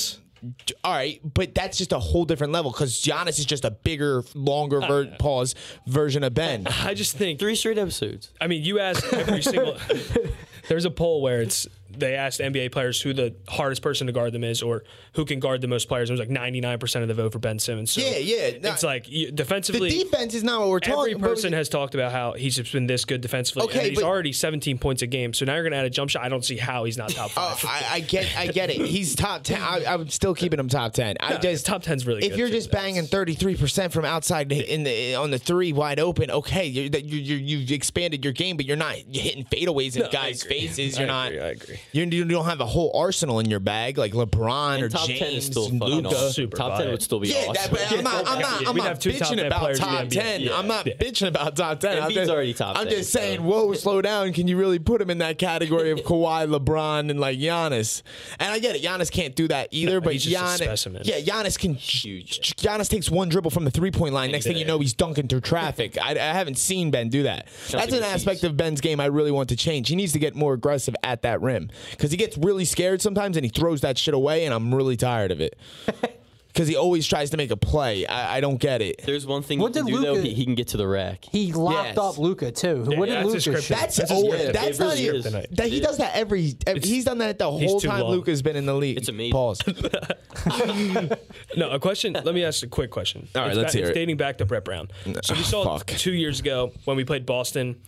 all right, but that's just a whole different level because Giannis is just a bigger, longer ah, ver- pause version of Ben. I just think. Three straight episodes. I mean, you ask every single. There's a poll where it's they asked NBA players who the hardest person to guard them is, or who can guard the most players. It was like 99 percent of the vote for Ben Simmons. So Yeah, yeah, no, it's like you, The defensively. defense is not what we're talking. about. person has talked about how he's just been this good defensively. Okay, and he's but- already 17 points a game. So now you're going to add a jump shot. I don't see how he's not top Uh, five. I, I get, I get it. He's top ten. I, I'm still keeping him top ten. I just top 10's really good. If you're just banging 33 percent from outside in the on the three wide open, okay, you you you've expanded your game, but you're not hitting fadeaways in No, guys' faces. You're not. agree, I agree. You're, you don't have a whole arsenal in your bag like LeBron or top James, ten is still and fucking Luka. Super top ten would still be Yeah, that, awesome. but I'm not. I'm not. I'm not have top bitching about players in the top ten. Yeah, I'm not yeah. bitching about top ten. I'm just- already top I'm 10, just so- saying, whoa, slow down. Can you really put him in that category of Kawhi, LeBron, and like Giannis? And I get it. Giannis can't do that either. No, but he's just a Giannis, specimen. yeah, Giannis can. Huge. Giannis takes one dribble from the three point line. Next thing you know, he's dunking through traffic. I, I haven't seen Ben do that. That's an aspect of Ben's game I really want to change. He needs to get more aggressive at that rim. Him because he gets really scared sometimes and he throws that shit away, and I'm really tired of it. Because he always tries to make a play. I, I don't get it. There's one thing What he can did do though. Luka- He, he can get to the rack. He locked Yes. up Luka too. Yeah, what did that's a Luka script. shoot? That's That's always, scripted. that's It not really even, is. that he does that every. every he's done that the whole too time long. Luka's been in the league. It's amazing. Pause. No, a question. Let me ask a quick question. All right, It's let's ba- hear it's it. dating back to Brett Brown. So we ah, saw fuck. two years ago when we played Boston,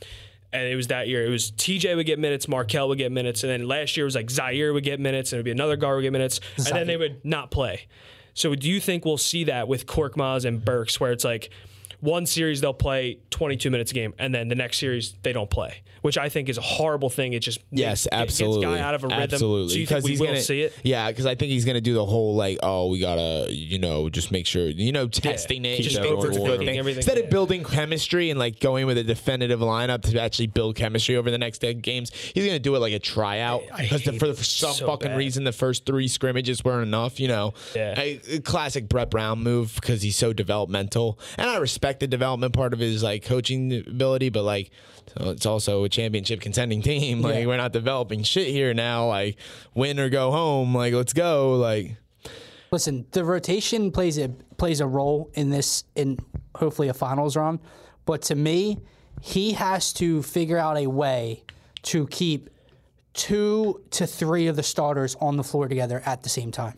and it was that year. It was TJ would get minutes, Markelle would get minutes, and then last year it was like Zhaire would get minutes, and it would be another guard would get minutes, and then they would not play. So do you think we'll see that with Korkmaz and Burks, where it's like one series they'll play 22 minutes a game, and then the next series they don't play, which I think is a horrible thing. It just Yes, gets- absolutely. gets guy out of a rhythm. Absolutely. So we he's will gonna, see it? Yeah, because I think he's gonna do the whole like, oh, we gotta, you know, just make sure, you know, testing it, just that think it's a going. good thing. Instead yeah. of building chemistry and like going with a definitive lineup to actually build chemistry over the next dead games, he's gonna do it like a tryout I because hate for, it for some so fucking bad. reason the first three scrimmages weren't enough. You know, Yeah. a, a classic Brett Brown move because he's so developmental, and I respect the development part of his like coaching ability, but like. So it's also a championship contending team. Like Yeah. we're not developing shit here now. Like win or go home. Like let's go. Like Listen, the rotation plays a plays a role in this in hopefully a finals run, but to me, he has to figure out a way to keep two to three of the starters on the floor together at the same time.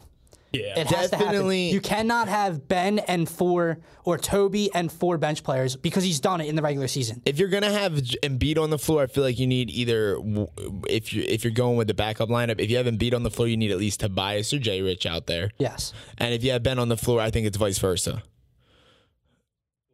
Yeah. It has to Definitely. happen. You cannot have Ben and four or Toby and four bench players because he's done it in the regular season. if you're gonna have J- Embiid on the floor, I feel like you need either if you if you're going with the backup lineup, if you have Embiid on the floor, you need at least Tobias or Jay Rich out there. Yes. And if you have Ben on the floor, I think it's vice versa.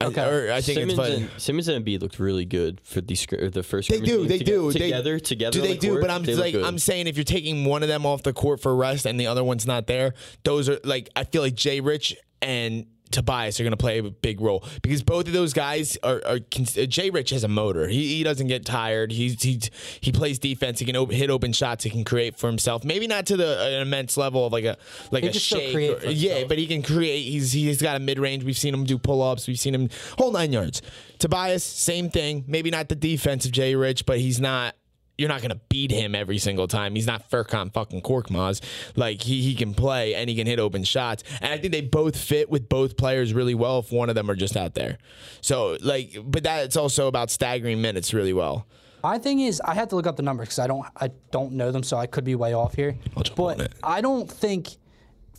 I- Okay. or I think Simmons it's vice. and Simmons and Embiid looked really good for the scr- the first. They do, games they toge- do. They- Together, together. Do on they the do? court, But I'm they look like, good. I'm saying if you're taking one of them off the court for rest and the other one's not there, those are like I feel like Jay Rich and Tobias are going to play a big role because both of those guys are. are uh, Jay Rich has a motor. He, he doesn't get tired. He's he he plays defense. He can op- hit open shots. He can create for himself. Maybe not to the an immense level of like a like He a shake. or- yeah, but he can create. He's he's got a mid range. We've seen him do pull ups. We've seen him whole nine yards. Tobias, same thing. Maybe not the defensive Jay Rich, but he's not. You're not gonna beat him every single time. He's not Furkan fucking Korkmaz. Like he he can play and he can hit open shots. And I think they both fit with both players really well. If one of them are just out there, so like, but that's also about staggering minutes really well. My thing is, I had to look up the numbers because I don't, I don't know them, so I could be way off here. But. I don't think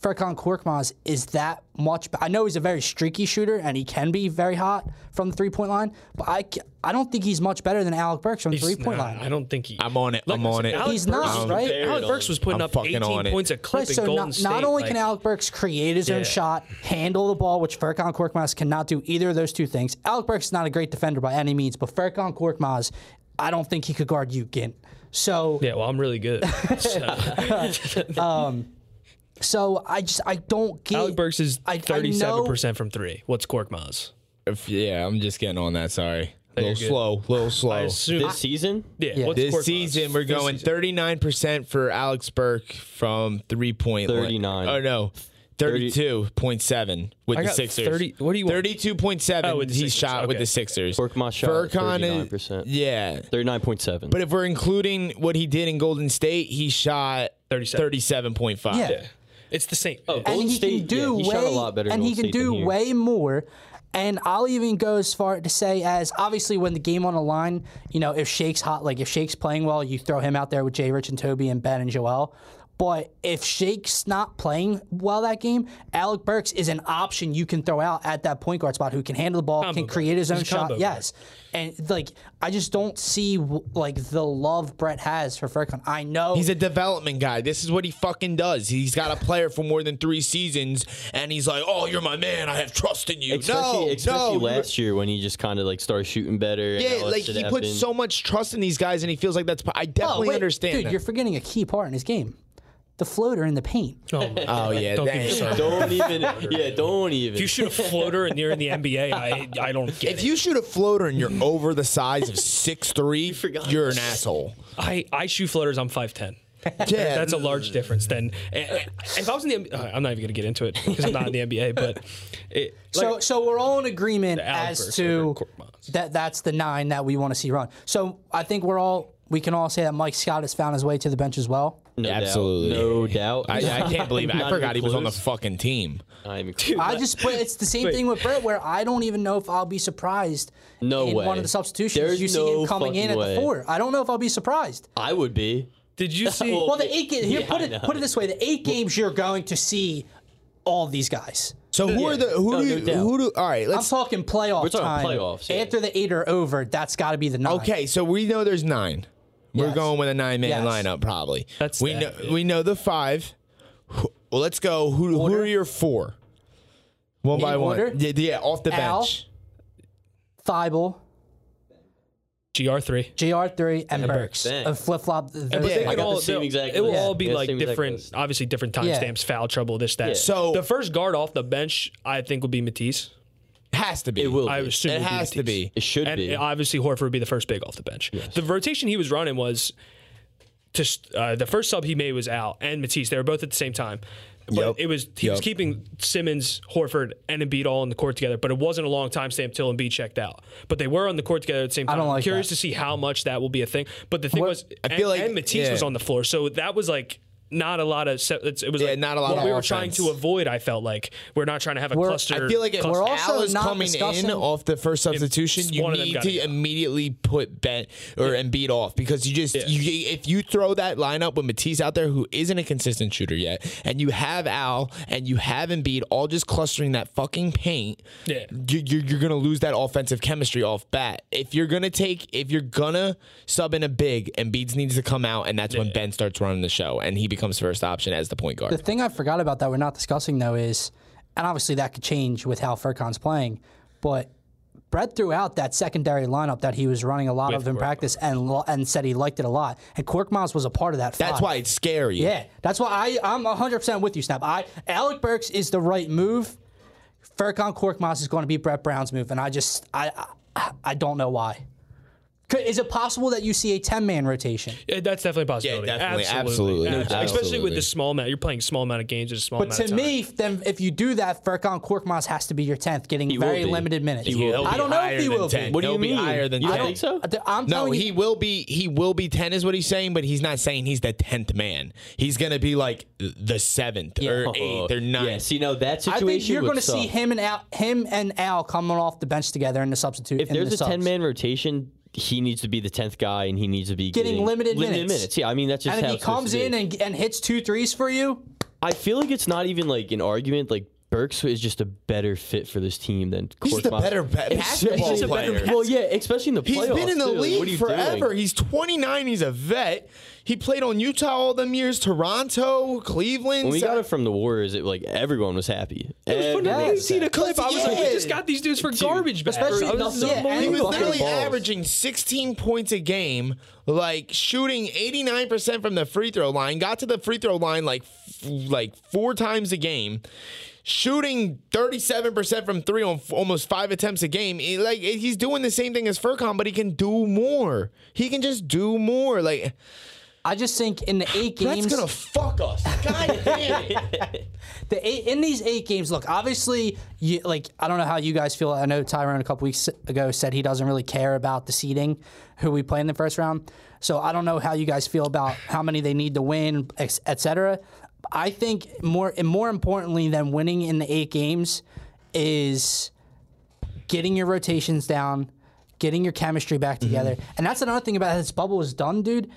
Furkan Korkmaz is that much. I know he's a very streaky shooter and he can be very hot from the three point line, but I, I don't think he's much better than Alec Burks from the three point not. line. I don't think he. I'm on it. I'm on it. Alec He's Burks not, right? Alec Burks was putting I'm up 18 on points a clip Right, in so Golden not, State. not only can Alec Burks create his own shot, handle the ball, which Furkan Korkmaz cannot do either of those two things. Alec Burks is not a great defender by any means, but Furkan Korkmaz, I don't think he could guard you, Gint. So, Yeah, well, I'm really good. So, um, so I just I don't get. Alec Burks is I- I 37 know- percent from three. What's Korkmaz? If- yeah, I'm just getting on that. Sorry, a little you're good. slow, little I slow. assume. this season. yeah, Yeah. what's This Korkmaz? season, we're This going season. 39% for Alex Burke from three point 39. Oh, no. 32.7 with I the got Sixers. 30 what do you want? 32.7 Oh, with the he Sixers, shot with the Sixers. Korkmaz shot Furkan 39%. Yeah. 39.7. But if we're including what he did in Golden State, he shot 37.5. Yeah. Yeah. It's the same. Oh, and Golden he State, can do yeah, he way, shot a lot better in and he can State do way more. And I'll even go as far to say as obviously when the game on the line, you know, if Shake's hot, like if Shake's playing well, you throw him out there with Jay Rich and Toby and Ben and Joel. But if Shake's not playing well that game, Alec Burks is an option you can throw out at that point guard spot who can handle the ball, Combo can create his own a combo shot. Yes. And like I just don't see like the love Brett has for Furkan. I know He's a development guy. This is what he fucking does. He's got a player for more than three seasons, and he's like, "Oh, you're my man. I have trust in you." especially no, especially no, last year when he just kind of like started shooting better. Yeah, like shit he puts so much trust in these guys, and he feels like that's. I Oh, definitely wait, understand. Dude, that. you're forgetting a key part in his game. The floater in the paint. Oh, my oh yeah, Don't that- get me started. Don't even. Yeah, don't even. If you shoot a floater and you're in the NBA, I I don't get If it. you shoot a floater and you're over the size of six three, you're an asshole. I, I shoot floaters. I'm 5'10. Yeah, That's a large difference. Then, eh, if I was in the, uh, I'm not even gonna get into it because I'm not in the NBA. But it, so like, so we're all in agreement as to that that's the nine that we want to see run. So I think we're all we can all say that Mike Scott has found his way to the bench as well. No Absolutely. doubt. No doubt. I, I can't believe it. I Not forgot even he was on the close. fucking team. Not even I just put it's the same thing with Brett, where I don't even know if I'll be surprised No in way. one of the substitutions. There's you see no him coming in fucking at way. the four. I don't know if I'll be surprised. I would be. Did you see? Well, Well, the eight games. Here, Yeah, put I it know. put it this way: the eight games you're going to see all these guys. So who Yeah. are the who No, do no you, doubt. who do all right? I'm Let's talking playoff We're talking time. playoffs, yeah. After the eight are over, that's got to be the nine. Okay, so we know there's nine. We're Yes. going with a nine man Yes. lineup probably. That's we know that. we know the five. Who- Well, let's go. Who who Order? are your four? One by one. order? Yeah, yeah, off the Al. bench. Thybulle, Gr three. Jr. three, and, Burks. Bang. A flip flop. But they I could got all, same they'll- exact It will list. all be Yeah, like same exact different, list. obviously different Yeah. timestamps, foul trouble, this that. Yeah. So- the first guard off the bench, I think, would be Matisse. Has to be. It will. I be. assume It will be has to be. It should and be. obviously Horford would be the first big off the bench. The rotation he was running was to uh, the first sub he made was Al and Matisse. They were both at the same time. But Yep. it was he was keeping Simmons, Horford, and Embiid all on the court together. But it wasn't a long time stamp till Embiid checked out. But they were on the court together at the same time. don't I'm like curious that. to see how much that will be a thing. But the thing What- was, I feel and, like- and Matisse yeah. was on the floor, so that was like. Not a lot of. se- It's, it was Yeah, like not a lot what of we were offense. trying to avoid. I felt like we're not trying to have a We're- cluster. I feel like if We're also Al is not coming discussing- in off the first substitution, If you one of them need gotta to go. immediately put Ben or Embiid off because you just you, if you throw that lineup with Matisse out there who isn't a consistent shooter yet, and you have Al and you have Embiid all just clustering that fucking paint, Yeah. you, you're, you're gonna lose that offensive chemistry off bat. If you're gonna take if you're gonna sub in a big, Embiid needs to come out, and that's when Ben starts running the show and he becomes first option as the point guard. The thing I forgot about that we're not discussing though is, and obviously that could change with how Furkan's playing, but Brett threw out that secondary lineup that he was running a lot of in practice and lo- and said he liked it a lot. And Korkmaz was a part of that. that's why it's scary. Yeah, that's why I I'm 100 percent with you, Snap. I Alec Burks is the right move. Furkan Korkmaz is going to be Brett Brown's move, and I just I I, I don't know why. Could, is it possible that you see a 10 man rotation? Yeah, that's definitely a possibility. definitely, absolutely, absolutely. Abs- especially with Absolutely. this small amount. You're playing small amount of games in a small But amount to of time. me, then if you do that, Furkan Korkmaz has to be your 10th, getting He very limited minutes. He will He'll be. I don't know if he will 10. be. What do He'll you be mean? higher than you 10. don't think so? I'm No, he you, will be. He will be ten, is what he's saying. But he's not saying he's the tenth man. He's gonna be like the seventh or eighth or ninth. Yeah, see, now that situation I think you're going to see him and Al, him and Al coming off the bench together in the substitute. If there's the a ten man rotation, he needs to be the tenth guy, and he needs to be Getting limited minutes. minutes. Yeah, I mean that's just and if he comes in and, and hits two threes for you, I feel like it's not even like an argument. Like Burks is just a better fit for this team than He's just a better ba- basketball he's a better- player. well, yeah, especially in the He's playoffs. He's been in the too. Like, what are league forever. doing? He's 29. He's a vet. He played on Utah all them years. Toronto, Cleveland. When we got it from the Warriors, it like everyone was happy. When Everyone I was see the happy. clip, I was like, we just got these dudes for garbage bags. especially- I was yeah, He was literally balls. averaging 16 points a game, like shooting 89% from the free throw line. Got to the free throw line like f- like four times a game. Shooting 37% from three on f- almost five attempts a game. He- like eh, he's doing the same thing as Furkan, but he can do more. He can just do more. Like I just think in the eight games that's gonna fuck us. God damn it. the eight, in these eight games, look, obviously, you, like I don't know how you guys feel. I know Tyrone a couple weeks ago said he doesn't really care about the seeding, who we play in the first round. So I don't know how you guys feel about how many they need to win, et cetera. I think more and more importantly than winning in the eight games is getting your rotations down, getting your chemistry back mm-hmm. together. And that's another thing about this bubble is done, dude.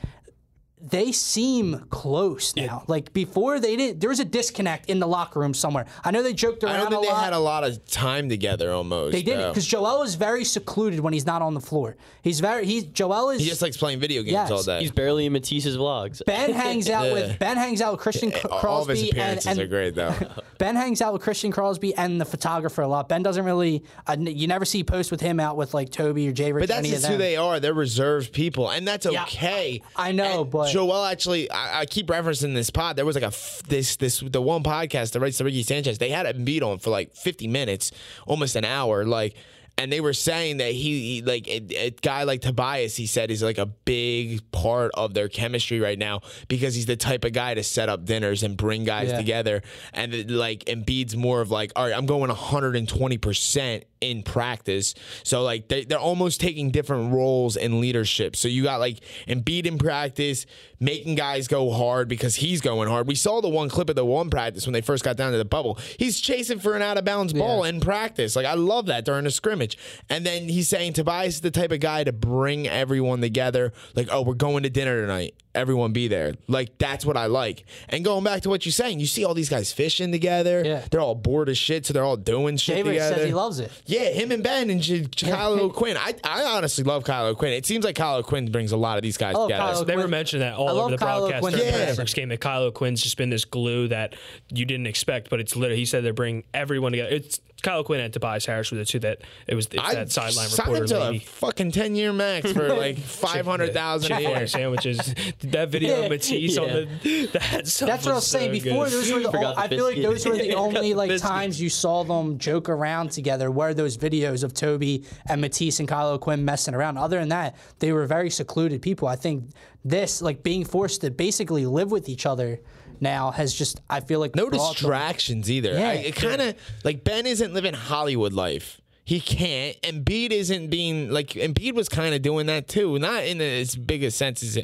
They seem close now. Like before, they didn't. There was a disconnect in the locker room somewhere. I know they joked around I don't think a they lot. had a lot of time together almost. they didn't because Joel is very secluded when he's not on the floor. He's very he's Joel is He just likes playing video games Yes. all day. He's barely in Matisse's vlogs. Ben hangs out Yeah. with Ben hangs out with Christian Cr- all of his Crosby and, appearances and are great though. Ben hangs out with Christian Crosby and the photographer a lot. Ben doesn't really uh, you never see posts with him out with like Toby or Jay Rich. But that's any just of who they are. They're reserved people, and that's Yeah, okay. I know, And but- Joel actually, I, I keep referencing this pod. There was like a f- this this the one podcast that Rights to Ricky Sanchez. They had him beat on for like fifty minutes, almost an hour, like. And they were saying that he, he like a, a guy like Tobias, he said, is like a big part of their chemistry right now because he's the type of guy to set up dinners and bring guys Yeah. together. And it, like Embiid's more of like, all right, I'm going 120 percent in practice. So like they, they're almost taking different roles in leadership. So you got like Embiid in practice, making guys go hard because he's going hard. We saw the one clip of the one practice when they first got down to the bubble. He's chasing for an out of bounds ball in practice. Like I love that during a scrimmage. And then he's saying Tobias is the type of guy to bring everyone together. Like, oh, we're going to dinner tonight. Everyone be there. Like that's what I like. And going back to what you're saying, you see all these guys fishing together. Yeah. They're all bored as shit, so they're all doing shit David together. says he loves it. Yeah, him and Ben and J- Kyle O'Quinn. I, I honestly love Kyle O'Quinn. It seems like Kyle O'Quinn brings a lot of these guys love together. Kyle They were O'Quinn. mentioning that all I over the Kyle broadcast O'Quinn. during Yeah. the first game. That Kyle O'Quinn's just been this glue that you didn't expect, but it's literally he said they bring everyone together. It's Kyle Quinn and Tobias Harris were the two that it was it's I that sideline signed reporter to a fucking ten year max for like five hundred thousand a Chick-fil-A year. sandwiches. That video of Matisse on the that That's what I was was saying so before. good. Those were the. Forgot the I feel like those were the only like biscuit. times you saw them joke around together. Were those videos of Toby and Matisse and Kyle Quinn messing around? Other than that, they were very secluded people. I think this, like being forced to basically live with each other now, has just. I feel like No brought them- distractions either. Yeah. I, it kind of like Ben isn't living Hollywood life. He can't. Embiid isn't being like Embiid was kind of doing that too. Not in as big a sense as,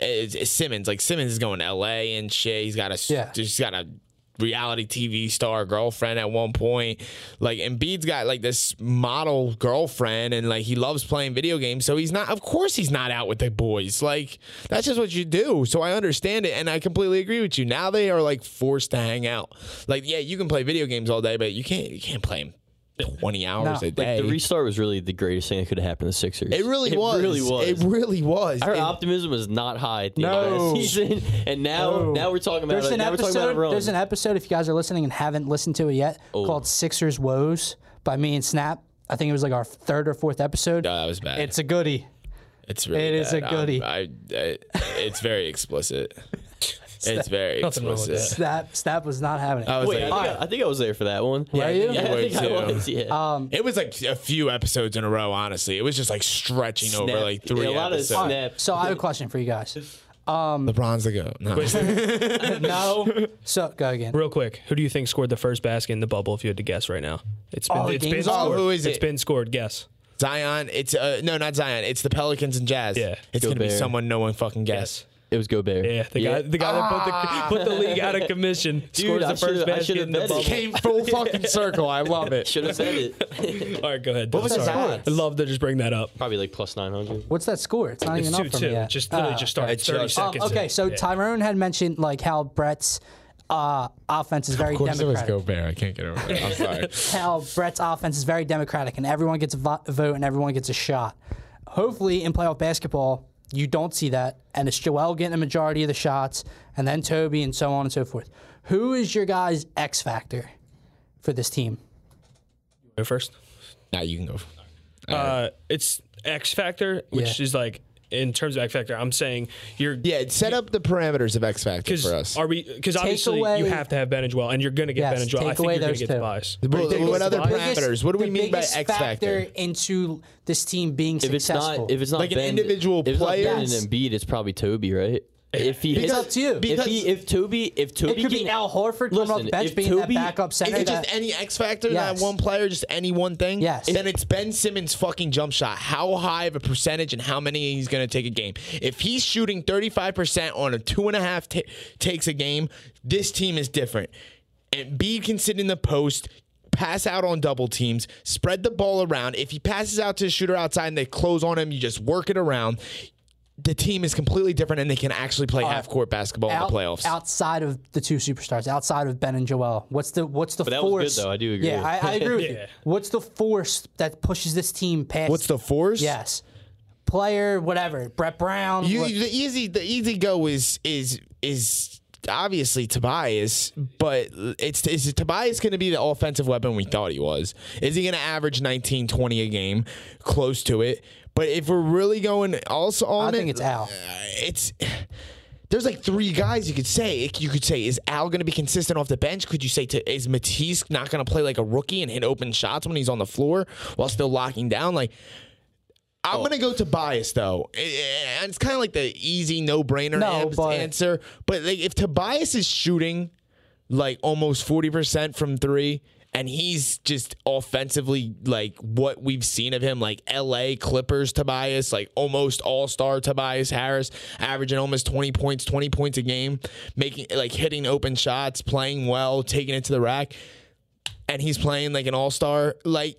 as, as Simmons. Like Simmons is going to L.A. and shit. He's got a Yeah. he's got a reality TV star girlfriend at one point. Like Embiid's got like this model girlfriend and like he loves playing video games. So he's not of course he's not out with the boys. Like that's just what you do. So I understand it and I completely agree with you. Now they are like forced to hang out. Like yeah, you can play video games all day, but you can't you can't play them 20 hours No. a Like, day. The restart was really the greatest thing that could have happened to the Sixers. it really was. it. Really was. It really was. Our It- optimism was not high at the end No. of the season, and now No. now we're talking about There's it. an Now we're talking about a episode. run. There's an episode. If you guys are listening and haven't listened to it yet, Oh. called Sixers Woes by me and Snap. I think it was like our third or fourth episode. No, that was bad. It's a goodie. It's really It is a bad. goodie. I, I, I, it's very explicit. It's very Nothing wrong with explicit. Snap, Snap was not having it. I was Wait, I like, think I, I think I was there for that one. Were you? Yeah, I were think I was. Yeah. um, it was like a few episodes in a row. Honestly, it was just like stretching over Snap. like three Yeah, a lot of episodes. snap. so I have a question for you guys. LeBron's the goat. No. no. So go again. Real quick, who do you think scored the first basket in the bubble? If you had to guess right now, it's been Oh, the it's been game's on? scored. Oh, who is It's it? been scored. Guess. Zion. It's uh no, not Zion. It's the Pelicans and Jazz. Yeah. it's gonna be Gobert. someone no one fucking guess. It was Gobert. Yeah, the guy, the guy that put the put the league out of commission Dude, scores I the first should've- basket should've in the bet it. bubble. Came full fucking circle. I love it. Should have said it. All right, go ahead. What was the Sorry. score? I'd love to just bring that up. Probably like plus nine hundred. What's that score? It's not It's even two up for two. me yet. Just literally Ah, just started. It's Thirty just- Um, seconds. okay, in. so Yeah. Tyrone had mentioned like how Brett's uh, offense is very Of course, it was. Gobert. I can't get over it. I'm sorry. How Brett's offense is very democratic, and everyone gets a vote and everyone gets a shot. Hopefully, in playoff basketball, you don't see that, and it's Joel getting a majority of the shots, and then Toby, and so on and so forth. Who is your guys' X factor for this team? Go first. now you can go. Uh, it's X Factor, which Yeah. is like in terms of X Factor. I'm saying you're Yeah, set up the parameters of X Factor for us. are we because obviously away- you have to have Ben as well, and you're going to get Yes, Ben as well. take I think away you're going those to get two. Tobias. What, what other Biggest- parameters? What do we mean by X factor? into this team being If it's successful? not, if it's not Like an individual if it's not player? Ben Yes. and Embiid, it's probably Toby, right? If he It's hits, up to you. If he, if Toby, if Toby it could be Al Horford coming off the bench, if being Toby- that backup center. Is it that- just any X factor, Yes. not one player, just any one thing? Yes. Then it's Ben Simmons' fucking jump shot. How high of a percentage and how many he's going to take a game? If he's shooting 35% on a two and a half ta takes a game, this team is different. And B can sit in the post, pass out on double teams, spread the ball around. If he passes out to a shooter outside and they close on him, you just work it around. The team is completely different and they can actually play half court basketball out- in the playoffs. outside of the two superstars, outside of Ben and Joel. What's the what's the But that was good, force? though. I do agree. Yeah, I, I agree with you. What's the force that pushes this team past? What's the force? yes, player, whatever. Brett Brown. You, what- the easy the easy go is is is obviously Tobias, but it's is Tobias going to be the offensive weapon we thought he was? Is he going to average 19, 20 a game, close to it? But if we're really going also on I it, think it's Al. uh, it's there's like three guys you could say. You could say, is Al going to be consistent off the bench? Could you say, to, is Matisse not going to play like a rookie and hit open shots when he's on the floor while still locking down? Like, I'm Oh. going to go Tobias though. And it's kind of like the easy no brainer No, but- answer. But like, if Tobias is shooting like almost 40% from three and he's just offensively like what we've seen of him, like L.A. Clippers Tobias, like almost All Star Tobias Harris, averaging almost twenty points, twenty points a game, making like hitting open shots, playing well, taking it to the rack, and he's playing like an All Star, like.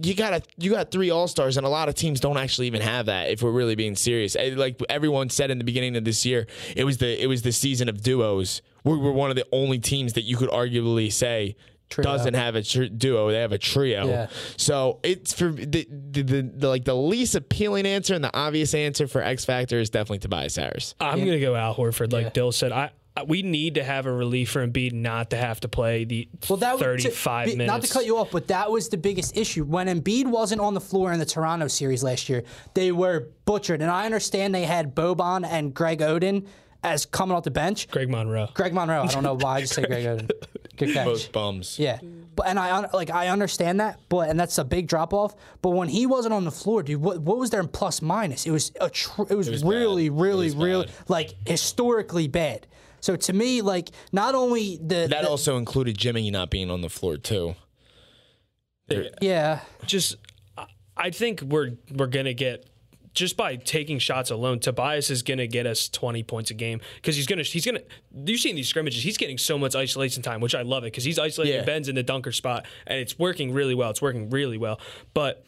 You got a, you got three all stars, and a lot of teams don't actually even have that. If we're really being serious, Eh, like everyone said in the beginning of this year, it was the it was the season of duos. We were one of the only teams that you could arguably say Trio. doesn't have a tr- duo. They have a trio. Yeah. So it's for the the, the the like the least appealing answer and the obvious answer for X Factor is definitely Tobias Harris. I'm gonna go Al Horford, like Yeah. Dill said. I, I Uh, we need to have a relief for Embiid not to have to play the Well, that 35 to- be- minutes. Not to cut you off, but that was the biggest issue when Embiid wasn't on the floor in the Toronto series last year. They were butchered, and I understand they had Boban and Greg Oden as coming off the bench. Greg Monroe. Greg Monroe. I don't know why I just said Greg Oden. Good catch. Both bums. Yeah, but and I like I understand that, but and that's a big drop off. But when he wasn't on the floor, dude, what, what was there in plus minus? It was a tr- it was, was really, bad. really, It was really bad. like historically bad. So to me, like not only the, That the- also included Jimmy not being on the floor too. yeah. just I- I think we're we're gonna get just by taking shots alone. Tobias is gonna get us 20 points a game because he's gonna he's gonna you've seen these scrimmages. He's getting so much isolation time, which I love it because he's isolating Yeah. Ben's in the dunker spot and it's working really well. It's working really well, but.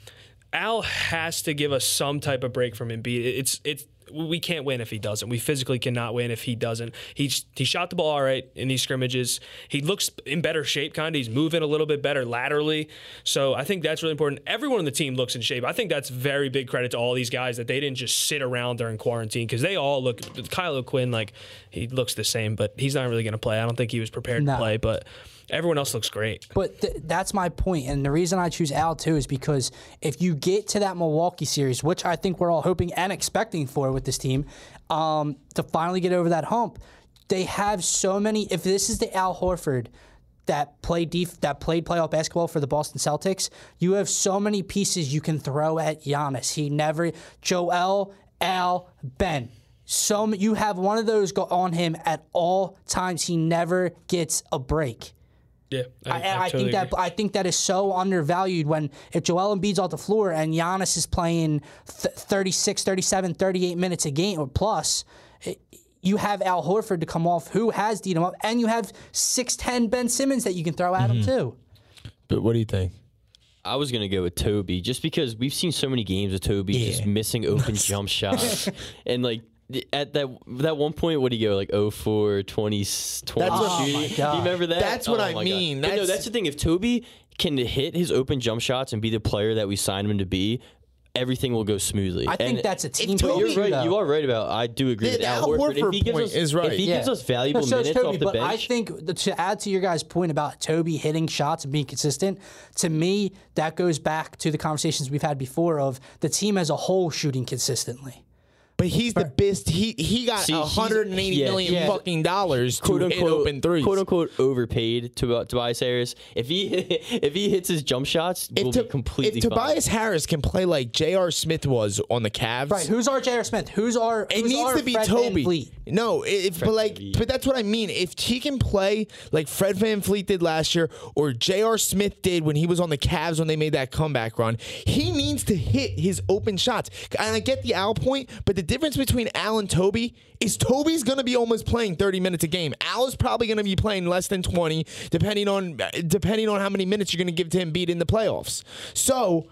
Al has to give us some type of break from Embiid. It's it's we can't win if he doesn't. We physically cannot win if he doesn't. He he shot the ball all right in these scrimmages. He looks in better shape, kind of. He's moving a little bit better laterally. So I think that's really important. Everyone on the team looks in shape. I think that's very big credit to all these guys that they didn't just sit around during quarantine because they all look. Kyle Quinn, like he looks the same, but he's not really going to play. I don't think he was prepared No. to play, but everyone else looks great. But th- that's my point, and the reason I choose Al too is because if you get to that Milwaukee series, which I think we're all hoping and expecting for with this team, um, to finally get over that hump, they have so many. If this is the Al Horford that played def- that played playoff basketball for the Boston Celtics, you have so many pieces you can throw at Giannis. He never Joel, Al, Ben. So you have one of those go on him at all times. He never gets a break. Yeah, I, I, totally think that agree. I think that is so undervalued when if Joel Embiid's off the floor and Giannis is playing th- 36, 37, 38 minutes a game or plus, it- you have Al Horford to come off who has beat him up, and you have 6'10 Ben Simmons that you can throw at him mm-hmm. too. But what do you think? I was gonna go with Toby just because we've seen so many games of Toby just missing open jump shots and like at that that one point what do you go like 0 for 20 20 That's what- Oh shooting? my Do God. you remember that That's what Oh I my God. mean. But no That's- that's the thing if Toby can hit his open jump shots and be the player that we signed him to be everything will go smoothly I think And that's a team. Toby- you're right though. you are right about I do agree The- with the Al Al Horford, if Horford he gives point us is right. if he gives Yeah. us valuable No, so is minutes Toby, off the but bench I think that to add to your guys' point about Toby hitting shots and being consistent, to me that goes back to the conversations we've had before of the team as a whole shooting consistently. But he's the best. He he got See, a he's- hundred and eighty yeah, million yeah. fucking dollars quote hit unquote open threes. quote unquote overpaid to uh, Tobias Harris. If he if he hits his jump shots, we'll To- be completely if Tobias Harris can play like J.R. Smith was on the Cavs, Right? Who's our J.R. Smith? Who's our? It needs our to be Fred Toby. VanVleet? No, if but like, VanVleet. but that's what I mean. If he can play like Fred VanVleet did last year, or J.R. Smith did when he was on the Cavs when they made that comeback run, he needs to hit his open shots. And I get the Al point, but the difference between Al and Toby is Toby's going to be almost playing 30 minutes a game. Al is probably going to be playing less than 20, depending on depending on how many minutes you're going to give to Embiid in the playoffs. So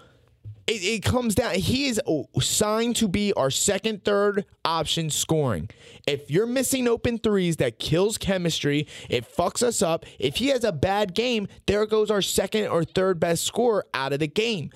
it, it comes down. He is signed to be our second, third option scoring. If you're missing open threes, that kills chemistry. It fucks us up. If he has a bad game, there goes our second or third best scorer out of the game.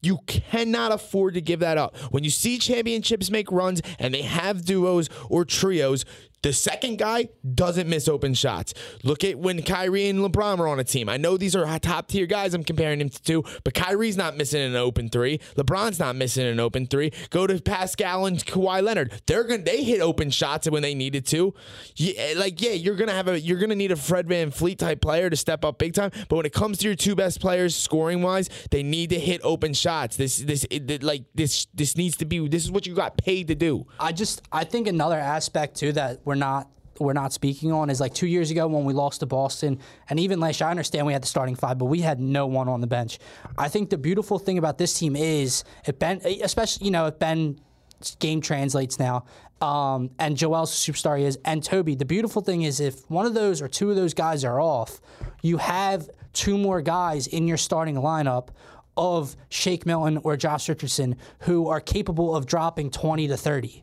You cannot afford to give that up. When you see championships make runs and they have duos or trios, the second guy doesn't miss open shots. Look at when Kyrie and LeBron are on a team. I know these are top tier guys I'm comparing him to, but Kyrie's not missing an open three. LeBron's not missing an open three. Go to Pascal and Kawhi Leonard. They're gonna they hit open shots when they needed to. Yeah, eh, like yeah, you're gonna have a you're gonna need a Fred VanVleet type player to step up big time. But when it comes to your two best players scoring wise, they need to hit open shots. This this it, like this this needs to be this is what you got paid to do. I just I think another aspect too that we're not we're not speaking on is like two years ago when we lost to Boston, and even last year. I understand we had the starting five, but we had no one on the bench. I think the beautiful thing about this team is if Ben, especially you know if Ben game translates now. Um, and Joel's superstar is, and Toby. The beautiful thing is, if one of those or two of those guys are off, you have two more guys in your starting lineup of Shake Milton or Josh Richardson who are capable of dropping 20 to 30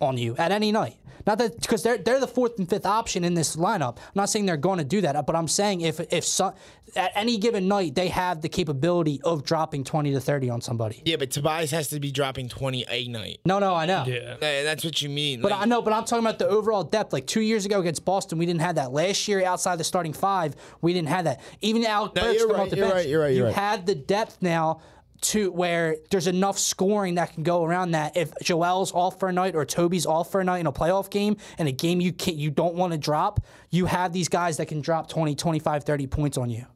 on you at any night. Not that because they're they're the fourth and fifth option in this lineup. I'm not saying they're going to do that, but I'm saying if if some, at any given night they have the capability of dropping 20 to 30 on somebody. Yeah, but Tobias has to be dropping 20 a night. No, no, I know. Yeah. That's what you mean. But like- I know, but I'm talking about the overall depth. Like two years ago against Boston, we didn't have that. Last year, outside the starting five, we didn't have that. Even Alec No, Burks you're come right, off the you're bench. right, you're right, you you're right. have the depth now to where there's enough scoring that can go around that. If Joel's off for a night or Toby's off for a night in a playoff game and a game you can't, you don't want to drop, you have these guys that can drop 20, 25, 30 points on you.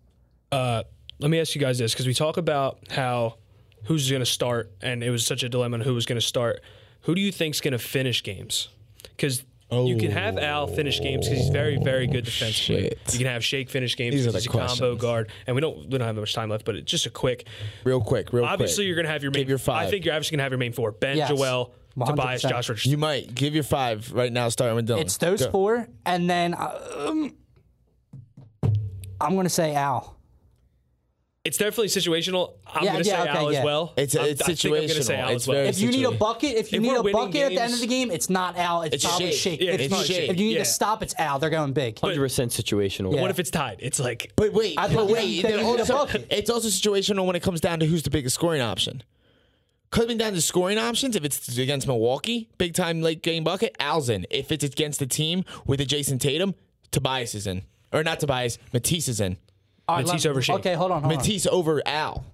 Uh, let me ask you guys this because we talk about how who's going to start, and it was such a dilemma on who was going to start. Who do you think's going to finish games? Because you can have Al finish games because he's very, very good defensively. Shit. You can have Shake finish games These are because he's the a combo questions. guard, and we don't we don't have much time left, but it's just a quick. real quick, real Obviously, quick. you're going to have your main. Give your five. I think you're obviously going to have your main four: Ben, Yes. Joel, 100%. Tobias, Josh Richardson. You might give your five right now, starting with Dylan. It's those Go. four, and then um, I'm going to say Al. It's definitely situational. I'm Yeah, going to yeah, say okay, Al yeah. as well. It's- I'm- it's I think I'm gonna say situational. Al It's as well. very- If you need a situation. bucket, if you If need we're a winning bucket at the end of the game, it's not Al. It's, It's probably Shake. Shake. Yeah, if, it's you- Shake. if you need Yeah. to stop, it's Al. They're going big. Hundred percent situational. Yeah. What if it's tied? It's like But wait, I but think wait. you- then then you need a also, bucket. it's also situational when it comes down to who's the biggest scoring option. Coming down to scoring options, if it's against Milwaukee, big time late game bucket, Al's in. If it's against the team with a Jayson Tatum, Tobias is in. Or not Tobias, Matisse is in. All right, Matisse let- over Shake. Okay, hold on. Hold on. Matisse over Al.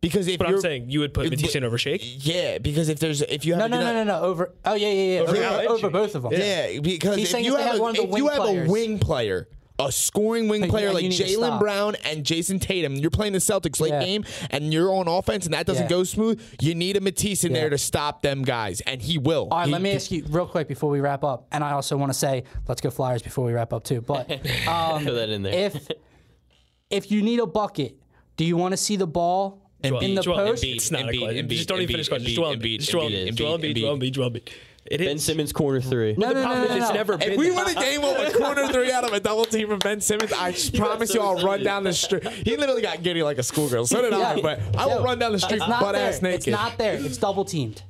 Because if But you're I'm saying you would put Matisse in over Shake. Yeah, because if there's if you No, have no, a good no, no, no. Over. Oh yeah, yeah, yeah. Over Over, Al and over Shake. both of them. Yeah, because He's if saying you if they have, have a, one of the if you wing have players- a wing player, a scoring wing Yeah, player you like need to Jaylen stop. Brown and Jayson Tatum, you're playing the Celtics late Yeah. game, and you're on offense, and that doesn't Yeah. go smooth. You need a Matisse in Yeah. there to stop them guys, and he will. All right, He- let me ask you real quick before we wrap up, and I also want to say, let's go Flyers before we wrap up too. But um, Throw that in there. if if you need a bucket, do you want to see the ball in the Joel post? Embiid. It's not a Embiid, question. Embiid, Just don't even finish question. Just Embiid, Joel Embiid, Embiid. Just Joel Embiid, Embiid. Joel Embiid, Embiid. Joel Embiid. Joel Embiid. It Ben is. Simmons corner three. No, no, no, problem no, is no, it's no. never If been we win a game with a corner three out of a double team from Ben Simmons, I promise you I'll run down the street. He literally got giddy like a schoolgirl. So did I, but I will run down the street butt there. ass naked. It's not there. It's double teamed.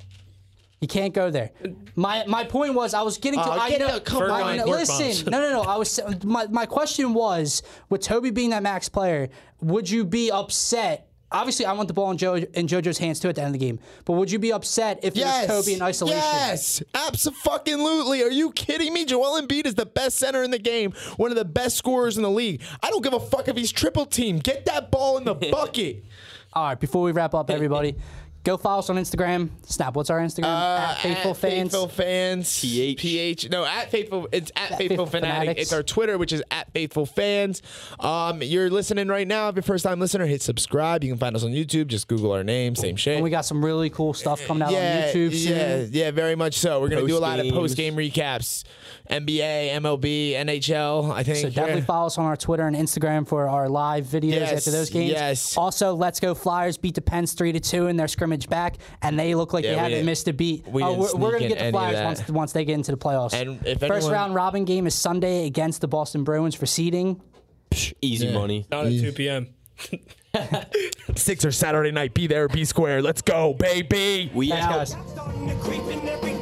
You can't go there. My my point was I was getting to. Oh, I get know, the- come I on. know- listen, no, no, no. I was my my question was with Toby being that max player, would you be upset? Obviously, I want the ball in Joe in JoJo's hands too at the end of the game. But would you be upset if Yes. it was Toby in isolation? Yes, absolutely. Are you kidding me? Joel Embiid is the best center in the game, one of the best scorers in the league. I don't give a fuck if he's triple team. Get that ball in the bucket. All right. Before we wrap up, everybody, go follow us on Instagram. Snap. What's our Instagram? at Faithful at Fans. Faithful fans. PH. PH. No, at Faithful. It's at, Faithful, Faithful Fanatic. Fanatics. It's our Twitter, which is at Faithful Fans. Um, you're listening right now. If you're a first time listener, hit subscribe. You can find us on YouTube. Just Google our name. Same shit. And we got some really cool stuff coming out yeah, on YouTube soon. Yeah, yeah, very much so. We're gonna do a lot of Post post game recaps, NBA, MLB, NHL. I think. So definitely yeah. follow us on our Twitter and Instagram for our live videos Yes, after those games. yes. Also, Let's Go Flyers beat the Pens three to two in their scrimmage back, and they look like Yeah, they we haven't didn't- missed a beat. we Oh, didn't we're, we're sneak gonna in get the of Flyers that. once once they get into the playoffs. And if first anyone- round robin game is Sunday against the Boston Bruins for seeding. Easy money. Not at 2 p.m. Six or Saturday night. Be there, be square. Let's go, baby. We Thanks, out. guys. starting to creep in every